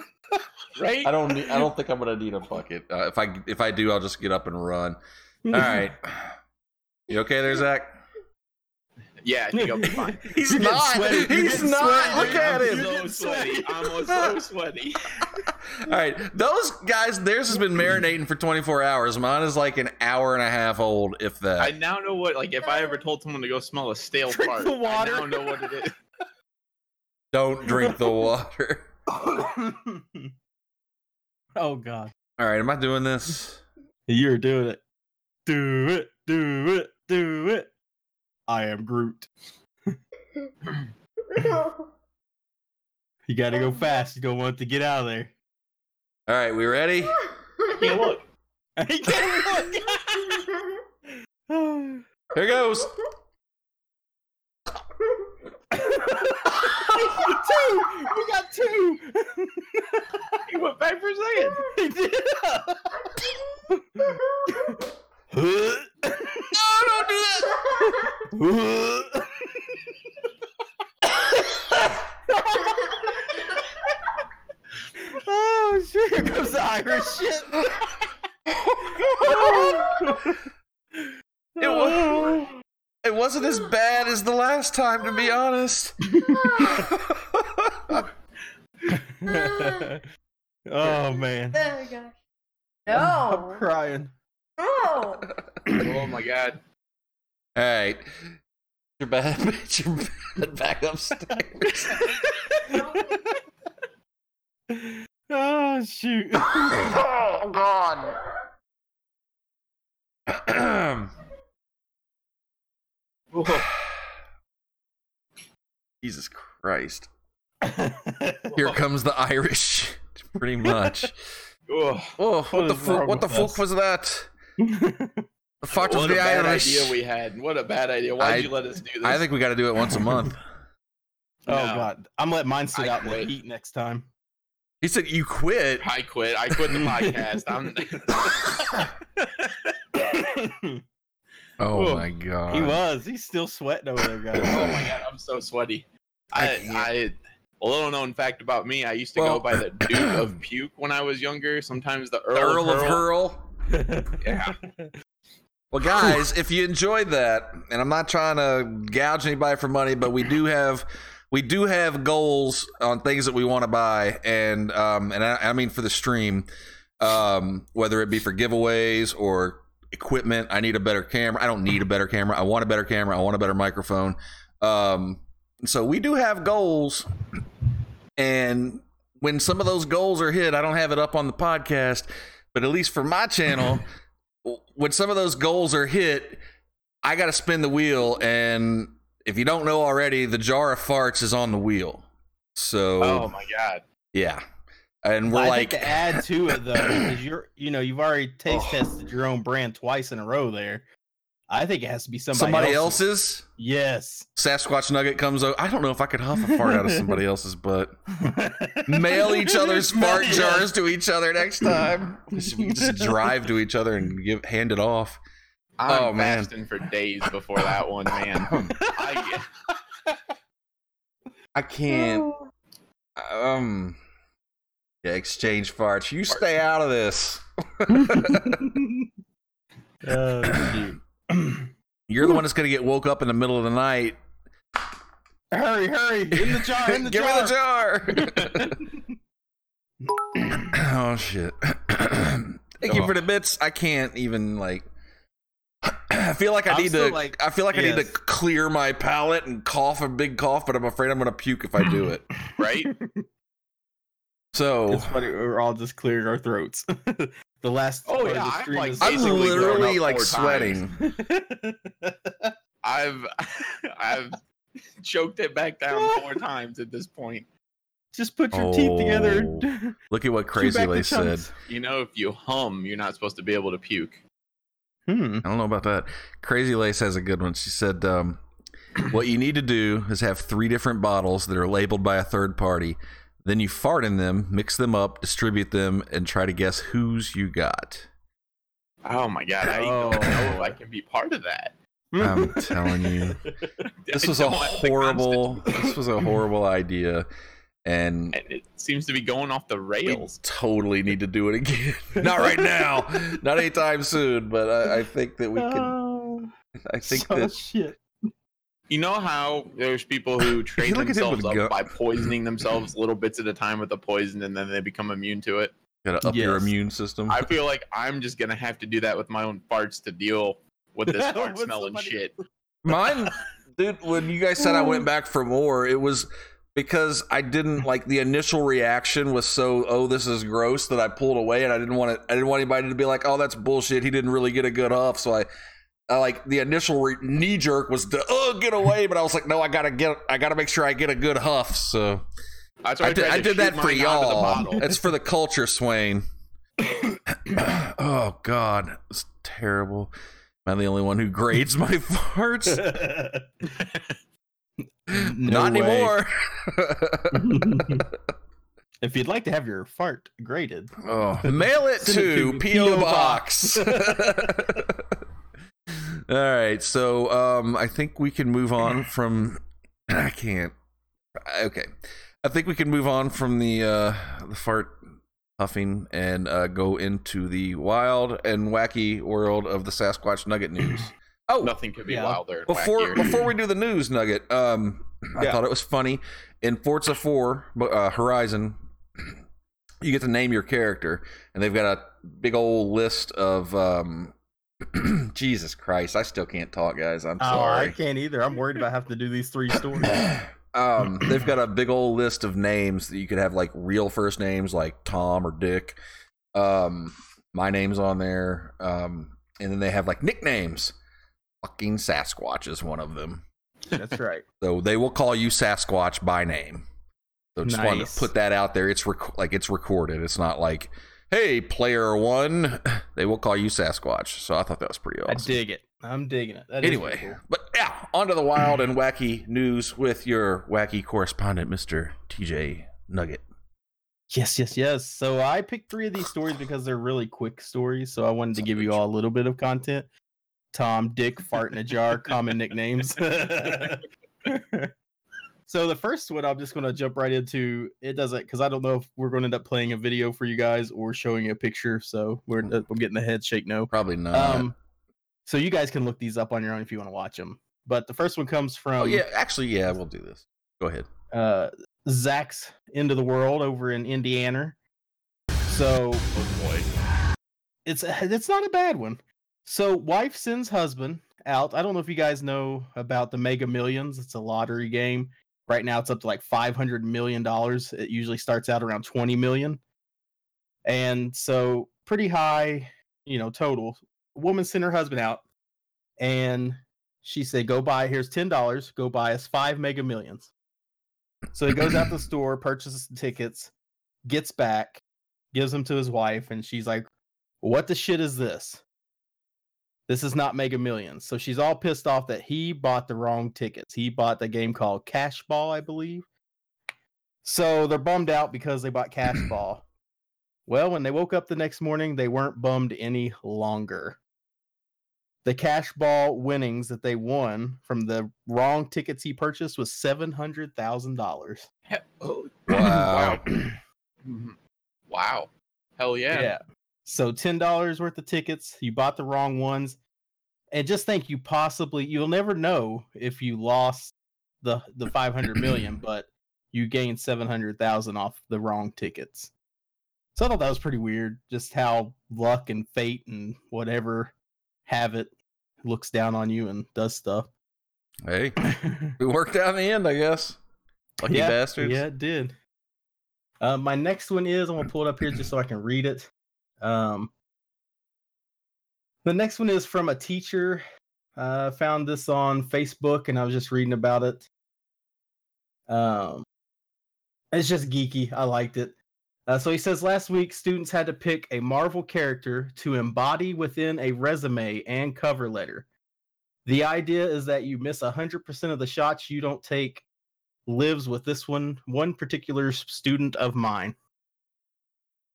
C: *laughs*
B: right?
A: I don't. Need, I don't think I'm gonna need a bucket. Uh, if I if I do, I'll just get up and run. All right. *laughs* You okay there, Zach?
B: Yeah, I think I'll be *laughs* fine.
A: He's
C: You're
A: not.
C: sweaty.
A: He's not.
C: sweaty.
A: Look at
B: I'm
A: him.
C: You're
B: so sweaty.
C: sweaty.
B: I'm *laughs* so sweaty.
A: All right, those guys, theirs has been marinating for 24 hours. Mine is like an hour and a half old, if that.
B: I now know what. Like, if I ever told someone to go smell a stale
C: Drink
B: fart,
C: the water.
B: I now know what it is. *laughs*
A: Don't drink the water.
C: oh god.
A: All right, am I doing this?
C: You're doing it. Do it. Do it. Do it. I am Groot. *laughs* *laughs* You gotta go um, fast. You don't want to get out of there.
A: All right, we ready? *laughs*
B: Can't look.
C: He can't look.
A: Here goes.
C: two. We got two.
B: He went back for a second.
C: he did.
A: No, don't do that.
C: Oh shit! Here comes the Irish shit.
A: It was, it wasn't as bad as the last time, to be honest. *laughs*
C: oh man.
D: Oh my gosh.
C: I'm crying.
D: No.
B: Oh my god.
A: All right. Your bed, get *laughs* your bed back upstairs. *laughs*
C: oh shoot. *coughs*
A: oh, God. *coughs* Jesus Christ. *coughs* Here comes the Irish. Pretty much.
B: Ugh.
A: Oh,
C: What
A: what the
C: is
A: fuck? What the fuck was that? *laughs* The fuck was
B: What a
A: the
B: bad
A: Irish?
B: idea we had. What a bad idea. Why'd
A: I-
B: you let us do this?
A: I think we got to do it once a month. *laughs*
C: Oh
B: No.
C: god, I'm letting mine sit
B: I
C: out in the
B: quit.
C: heat next time.
A: He said you quit.
B: I quit. I quit the *laughs* podcast. I'm. *laughs*
A: Oh
B: Whoa.
A: my god.
C: he was. He's still sweating over there, guys.
B: oh my god, I'm so sweaty.
A: I
B: I,
A: can't.
B: I, a little known fact about me. I used to
A: Well-
B: go by the *clears throat* Duke of Puke when I was younger. Sometimes the Earl,
A: The Earl of
B: Hurl.
A: Hurl.
B: Yeah.
A: Well, guys, if you enjoyed that, and I'm not trying to gouge anybody for money, but we do have we do have goals on things that we want to buy, and um, and I, I mean for the stream, um, whether it be for giveaways or equipment. I need a better camera. I don't need a better camera. I want a better camera. I want a better microphone. Um, so we do have goals, and when some of those goals are hit, I don't have it up on the podcast, but at least for my channel *laughs* when some of those goals are hit, I got to spin the wheel. And if you don't know already, the jar of farts is on the wheel. So
B: Oh my god.
A: yeah, and we're
C: I
A: like,
C: think to add to it though, because you're you know you've already *sighs* taste tested your own brand twice in a row there. I think it has to be somebody,
A: somebody
C: else's.
A: else's
C: Yes.
A: Sasquatch Nugget comes over. I don't know if I could huff a fart out of somebody else's, butt. *laughs* mail each other's fart jars to each other next time. Just, we just drive to each other and give hand it off.
B: I'm
A: Oh, man.
B: fasting for days before that one, man. *laughs* I,
A: I can't. Um. Yeah, exchange farts. You stay out of this. *laughs*
C: Oh, shoot. *clears throat*
A: You're the one that's gonna get woke up in the middle of the night.
C: hurry, hurry! In the jar, in the *laughs*
A: Give
C: jar.
A: me the jar. *laughs* *clears throat* oh shit. *clears throat* Thank you for the bits. I can't even like. I feel like I
C: I'm
A: need to.
C: like-
A: I feel like I need to clear my palate and cough a big cough, but I'm afraid I'm gonna puke if I do it. *laughs*
B: right?
A: So
C: It's funny. We're all just clearing our throats. The last.
B: Oh,
C: part of
B: yeah,
C: the
B: I'm, like,
A: I'm literally like sweating. *laughs*
B: I've *laughs* I've choked it back down four *laughs* times at this point.
C: just put your teeth together.
A: Oh. Look at what Crazy lace said.
B: You know, if you hum, you're not supposed to be able to puke.
C: Hmm.
A: I don't know about that. Crazy Lace has a good one. She said, um, *clears throat* "What you need to do is have three different bottles that are labeled by a third party. Then you fart in them, mix them up, distribute them, and try to guess whose you got."
B: Oh my god, I
C: Oh.
B: don't know I can be part of that.
A: I'm telling you, *laughs* this was a
B: don't have the
A: horrible. This was a horrible idea, and *laughs*
B: And it seems to be going off the
A: we
B: rails.
A: totally need to do it again. *laughs* Not right now, not anytime soon. But I, I think that we can.
C: Oh,
A: I think
C: so
A: that
C: shit.
B: You know how there's people who *laughs* train
A: Look at him
B: themselves up
A: gu-
B: by poisoning themselves little bits at a time with the poison and then they become immune to it?
A: gotta up your immune system.
B: I feel like I'm just gonna have to do that with my own farts to deal with this *laughs* fart
C: With
B: smelling
C: somebody-
B: shit.
A: Mine, dude. When you guys said I went back for more, it was because I didn't like the initial reaction was so oh this is gross that I pulled away and I didn't want it. I didn't want anybody to be like oh that's bullshit. He didn't really get a good huff. So I, I like the initial re- knee jerk was to oh get away, but I was like no I gotta get I gotta make sure I get a good huff. So
B: That's why
A: I did, I did that for
B: mine out of the
A: y'all.
B: bottle.
A: It's for the culture, Swain. *coughs* oh God, it's terrible. Am I the only one who grades my *laughs* farts? *laughs*
C: No
A: Not
C: way.
A: anymore. *laughs*
C: if you'd like to have your fart graded,
A: oh, mail it to
C: to
A: PO
C: P.O.
A: Box. All right, so um, I think we can move on *clears throat* from. I can't. Okay, I think we can move on from the uh, the fart huffing and uh, go into the wild and wacky world of the Sasquatch Nugget *clears throat* news. Oh,
B: Nothing could be
C: Yeah.
B: wilder. and
A: before
B: wackier.
A: before we do the news nugget um i
C: Yeah.
A: thought it was funny in forza 4 uh, horizon you get to name your character and they've got a big old list of um *clears throat* jesus christ i still can't talk guys i'm
C: oh, I can't either. I'm worried about having to do these three stories. *clears throat*
A: um they've got a big old list of names that you could have like real first names like tom or dick um my name's on there um and then they have like nicknames fucking sasquatch is one of them
C: That's right.
A: So they will call you Sasquatch by name. So just wanted
C: Nice.
A: to put that out there. It's rec- like it's recorded. It's not like, hey, player one, *sighs* they will call you Sasquatch. So I thought that was pretty awesome.
C: I dig it. I'm digging it. That
A: Anyway,
C: cool.
A: but yeah, on to the wild and wacky news with your wacky correspondent, Mr. TJ Nugget.
C: Yes, yes, yes. So I picked three of these stories because they're really quick stories. So I wanted to give you all a little bit of content. Tom, Dick, Fart in a Jar, common nicknames. *laughs* *laughs* so the first one, I'm just going to jump right into. It doesn't because I don't know if we're going to end up playing a video for you guys or showing you a picture. So we're I'm getting the head shake no.
A: Probably not.
C: Um, so you guys can look these up on your own if you want to watch them. But the first one comes from
A: oh yeah, actually, yeah, we'll do this. Go ahead.
C: uh, Zach's End of the World over in Indiana. So
B: Oh boy.
C: it's it's not a bad one. So wife sends husband out. I don't know if you guys know about the Mega Millions. It's a lottery game. Right now it's up to like 500 million dollars. It usually starts out around 20 million. And so pretty high, you know, total. Woman sent her husband out and she said, "Go buy, here's $10. Go buy us 5 Mega Millions." So he goes out the *clears throat* store, purchases the tickets, gets back, gives them to his wife and she's like, "What the shit is this?" This is not Mega Millions. So she's all pissed off that he bought the wrong tickets. He bought the game called Cash Ball, I believe. So they're bummed out because they bought Cash *clears throat* Ball. Well, when they woke up the next morning, they weren't bummed any longer. The Cash Ball winnings that they won from the wrong tickets he purchased was $700,000.
B: Oh,
A: Wow.
B: Mhm. *clears throat* wow. Hell yeah. yeah.
C: So ten dollars worth of tickets. You bought the wrong ones, and just think you possibly you'll never know if you lost the the five hundred million, *clears throat* but you gained seven hundred thousand off the wrong tickets. So I thought that was pretty weird, just how luck and fate and whatever have it looks down on you and does stuff.
A: Hey, *coughs* it worked out in the end, I guess. Lucky
C: yeah,
A: bastards.
C: Yeah, it did. Uh, my next one is I'm gonna pull it up here just so I can read it. Um, the next one is from a teacher. Uh, found this on Facebook and I was just reading about it. Um, it's just geeky. I liked it. Uh, so he says last week students had to pick a Marvel character to embody within a resume and cover letter. The idea is that you miss 100% of the shots you don't take lives with this one one particular student of mine.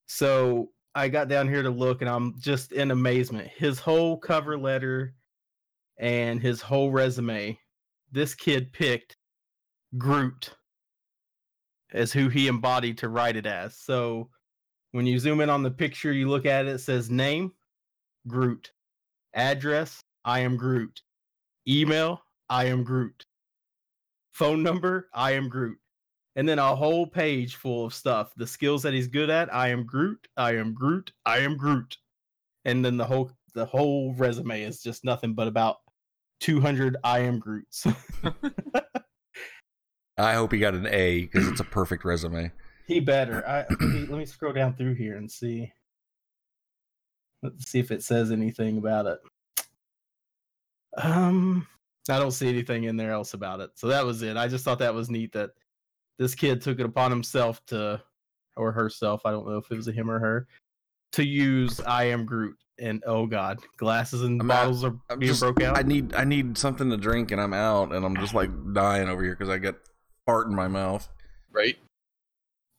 C: So I got down here to look and I'm just in amazement. His whole cover letter and his whole resume, this kid picked Groot as who he embodied to write it as. So when you zoom in on the picture, you look at it, it says name, Groot. Address, I am Groot. Email, I am Groot. Phone number, I am Groot. And then a whole page full of stuff. The skills that he's good at, I am Groot, I am Groot, I am Groot. And then the whole the whole resume is just nothing but about 200 I am Groots. *laughs*
A: I hope he got an A because it's a perfect resume.
C: he better. I let me, let me scroll down through here and see. Let's see if it says anything about it. Um, I don't see anything in there else about it. So that was it. I just thought that was neat that this kid took it upon himself to, or herself. I don't know if it was a him or her, to use "I am Groot." And oh god, glasses and
A: I'm out.
C: bottles are
A: I'm
C: being
A: just-
C: broke out.
A: I need I need something to drink and I'm out and I'm just like dying over here because I got fart in my mouth.
B: Right?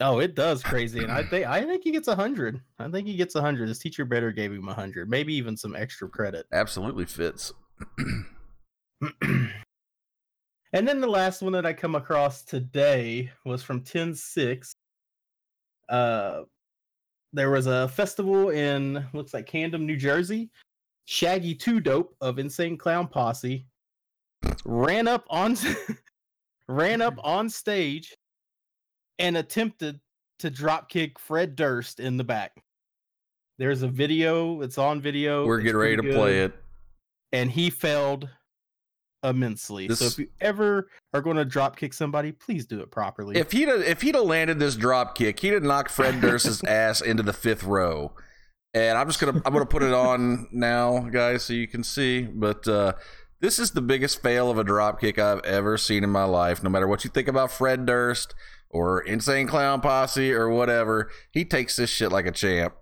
C: Oh, it does crazy, and I think I think he gets a hundred. I think he gets a hundred. His teacher better gave him a hundred, maybe even some extra credit.
A: Absolutely fits. *clears throat*
C: and then the last one that I come across today was from 106. Uh, there was a festival in looks like Camden, New Jersey. Shaggy Two Dope of Insane Clown Posse ran up on *laughs* ran up on stage and attempted to drop kick Fred Durst in the back. There's a video. It's on video.
A: We're getting ready to
C: pretty
A: play it.
C: and he failed immensely. So if you ever are going to drop kick somebody, please do it properly.
A: If he'd have, if he'd have landed this drop kick, he'd have knocked Fred Durst's *laughs* ass into the fifth row. And I'm just gonna I'm gonna put it on now, guys, so you can see. But uh, this is the biggest fail of a drop kick I've ever seen in my life. No matter what you think about Fred Durst, or Insane Clown Posse or whatever. He takes this shit like a champ.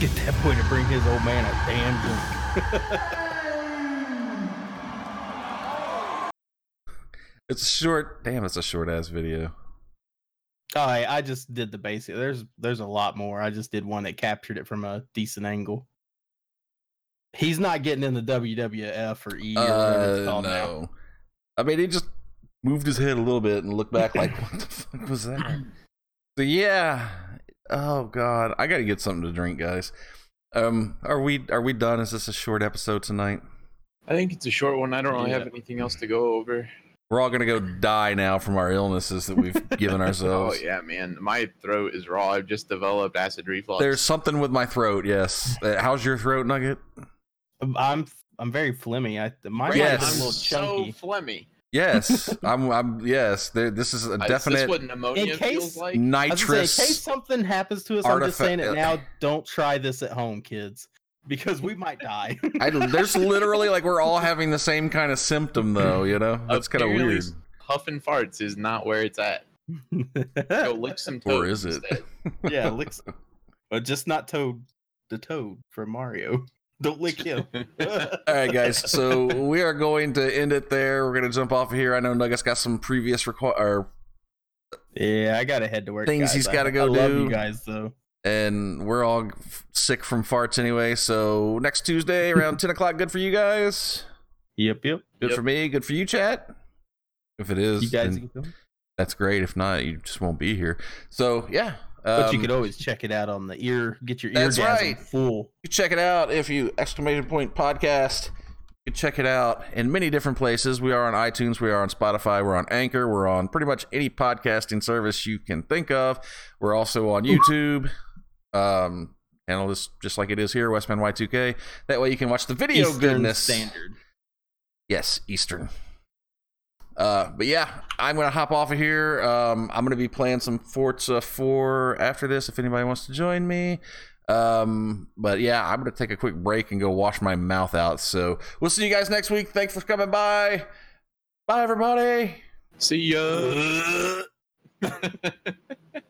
C: Get that boy to bring his old man a damn drink.
A: It's a short. Damn, it's a short ass video.
C: I I just did the basic. There's there's a lot more. I just did one that captured it from a decent angle. He's not getting in the WWF or E or whatever it's
A: Uh,
C: called now.
A: no. I mean, he just moved his head a little bit and looked back like, *laughs* what the fuck was that? So yeah. Oh god, I got to get something to drink, guys. Um, are we are we done? Is this a short episode tonight?
B: I think it's a short one. I don't really have anything else to go over.
A: We're all gonna go die now from our illnesses that we've *laughs* given ourselves.
B: Oh yeah, man, my throat is raw. I've just developed acid reflux.
A: There's something with my throat. Yes. Uh, How's your throat, Nugget?
C: I'm I'm very flimmy. I mine
A: Yes.
C: might
B: I'm
C: have been a little
B: so phlegmy.
A: Yes, *laughs* I'm. I'm. Yes, there, this is a
B: Uh, Is this
A: definite
B: what pneumonia
C: In case-
B: feels like?
C: I was gonna say, in case something happens to us, I'm just saying it now. Don't try this at home, kids, because we might die.
A: I, there's *laughs* literally like we're all having the same kind of symptom, though. You know, that's kind of weird.
B: Huffing farts is not where it's at. *laughs* Go lick some toad
A: Or is it?
B: instead.
C: yeah, licks, but just not Toad, the Toad from Mario. *laughs* Don't lick him. *laughs*
A: All right, guys. So we are going to end it there. We're going to jump off of here. I know Nugget's got some previous requ- or
C: yeah, I gotta head to work.
A: Things
C: guys.
A: he's
C: I-
A: gotta go
C: I love
A: do.
C: you guys though.
A: and we're all f- sick from farts anyway. So next Tuesday around ten o'clock, good for you guys.
C: Yep, yep.
A: Good
B: Yep.
A: for me. Good for you, chat. If it is,
C: You guys,
A: then that's great. If not, you just won't be here. So yeah.
C: But you
A: um,
C: could always check it out on the ear. Get your eargasm
A: right.
C: full.
A: you check it out if you exclamation point podcast you can check it out in many different places we are on itunes we are on spotify we're on anchor we're on pretty much any podcasting service you can think of we're also on youtube um handle this just like it is here westman y2k that way you can watch the video
C: Eastern
A: goodness
C: standard.
A: yes eastern uh but yeah i'm gonna hop off of here. Um i'm gonna be playing some forza 4 after this if anybody wants to join me. Um but yeah i'm gonna take a quick break and go wash my mouth out. So we'll see you guys next week. Thanks for coming by. Bye everybody.
B: See ya. *laughs*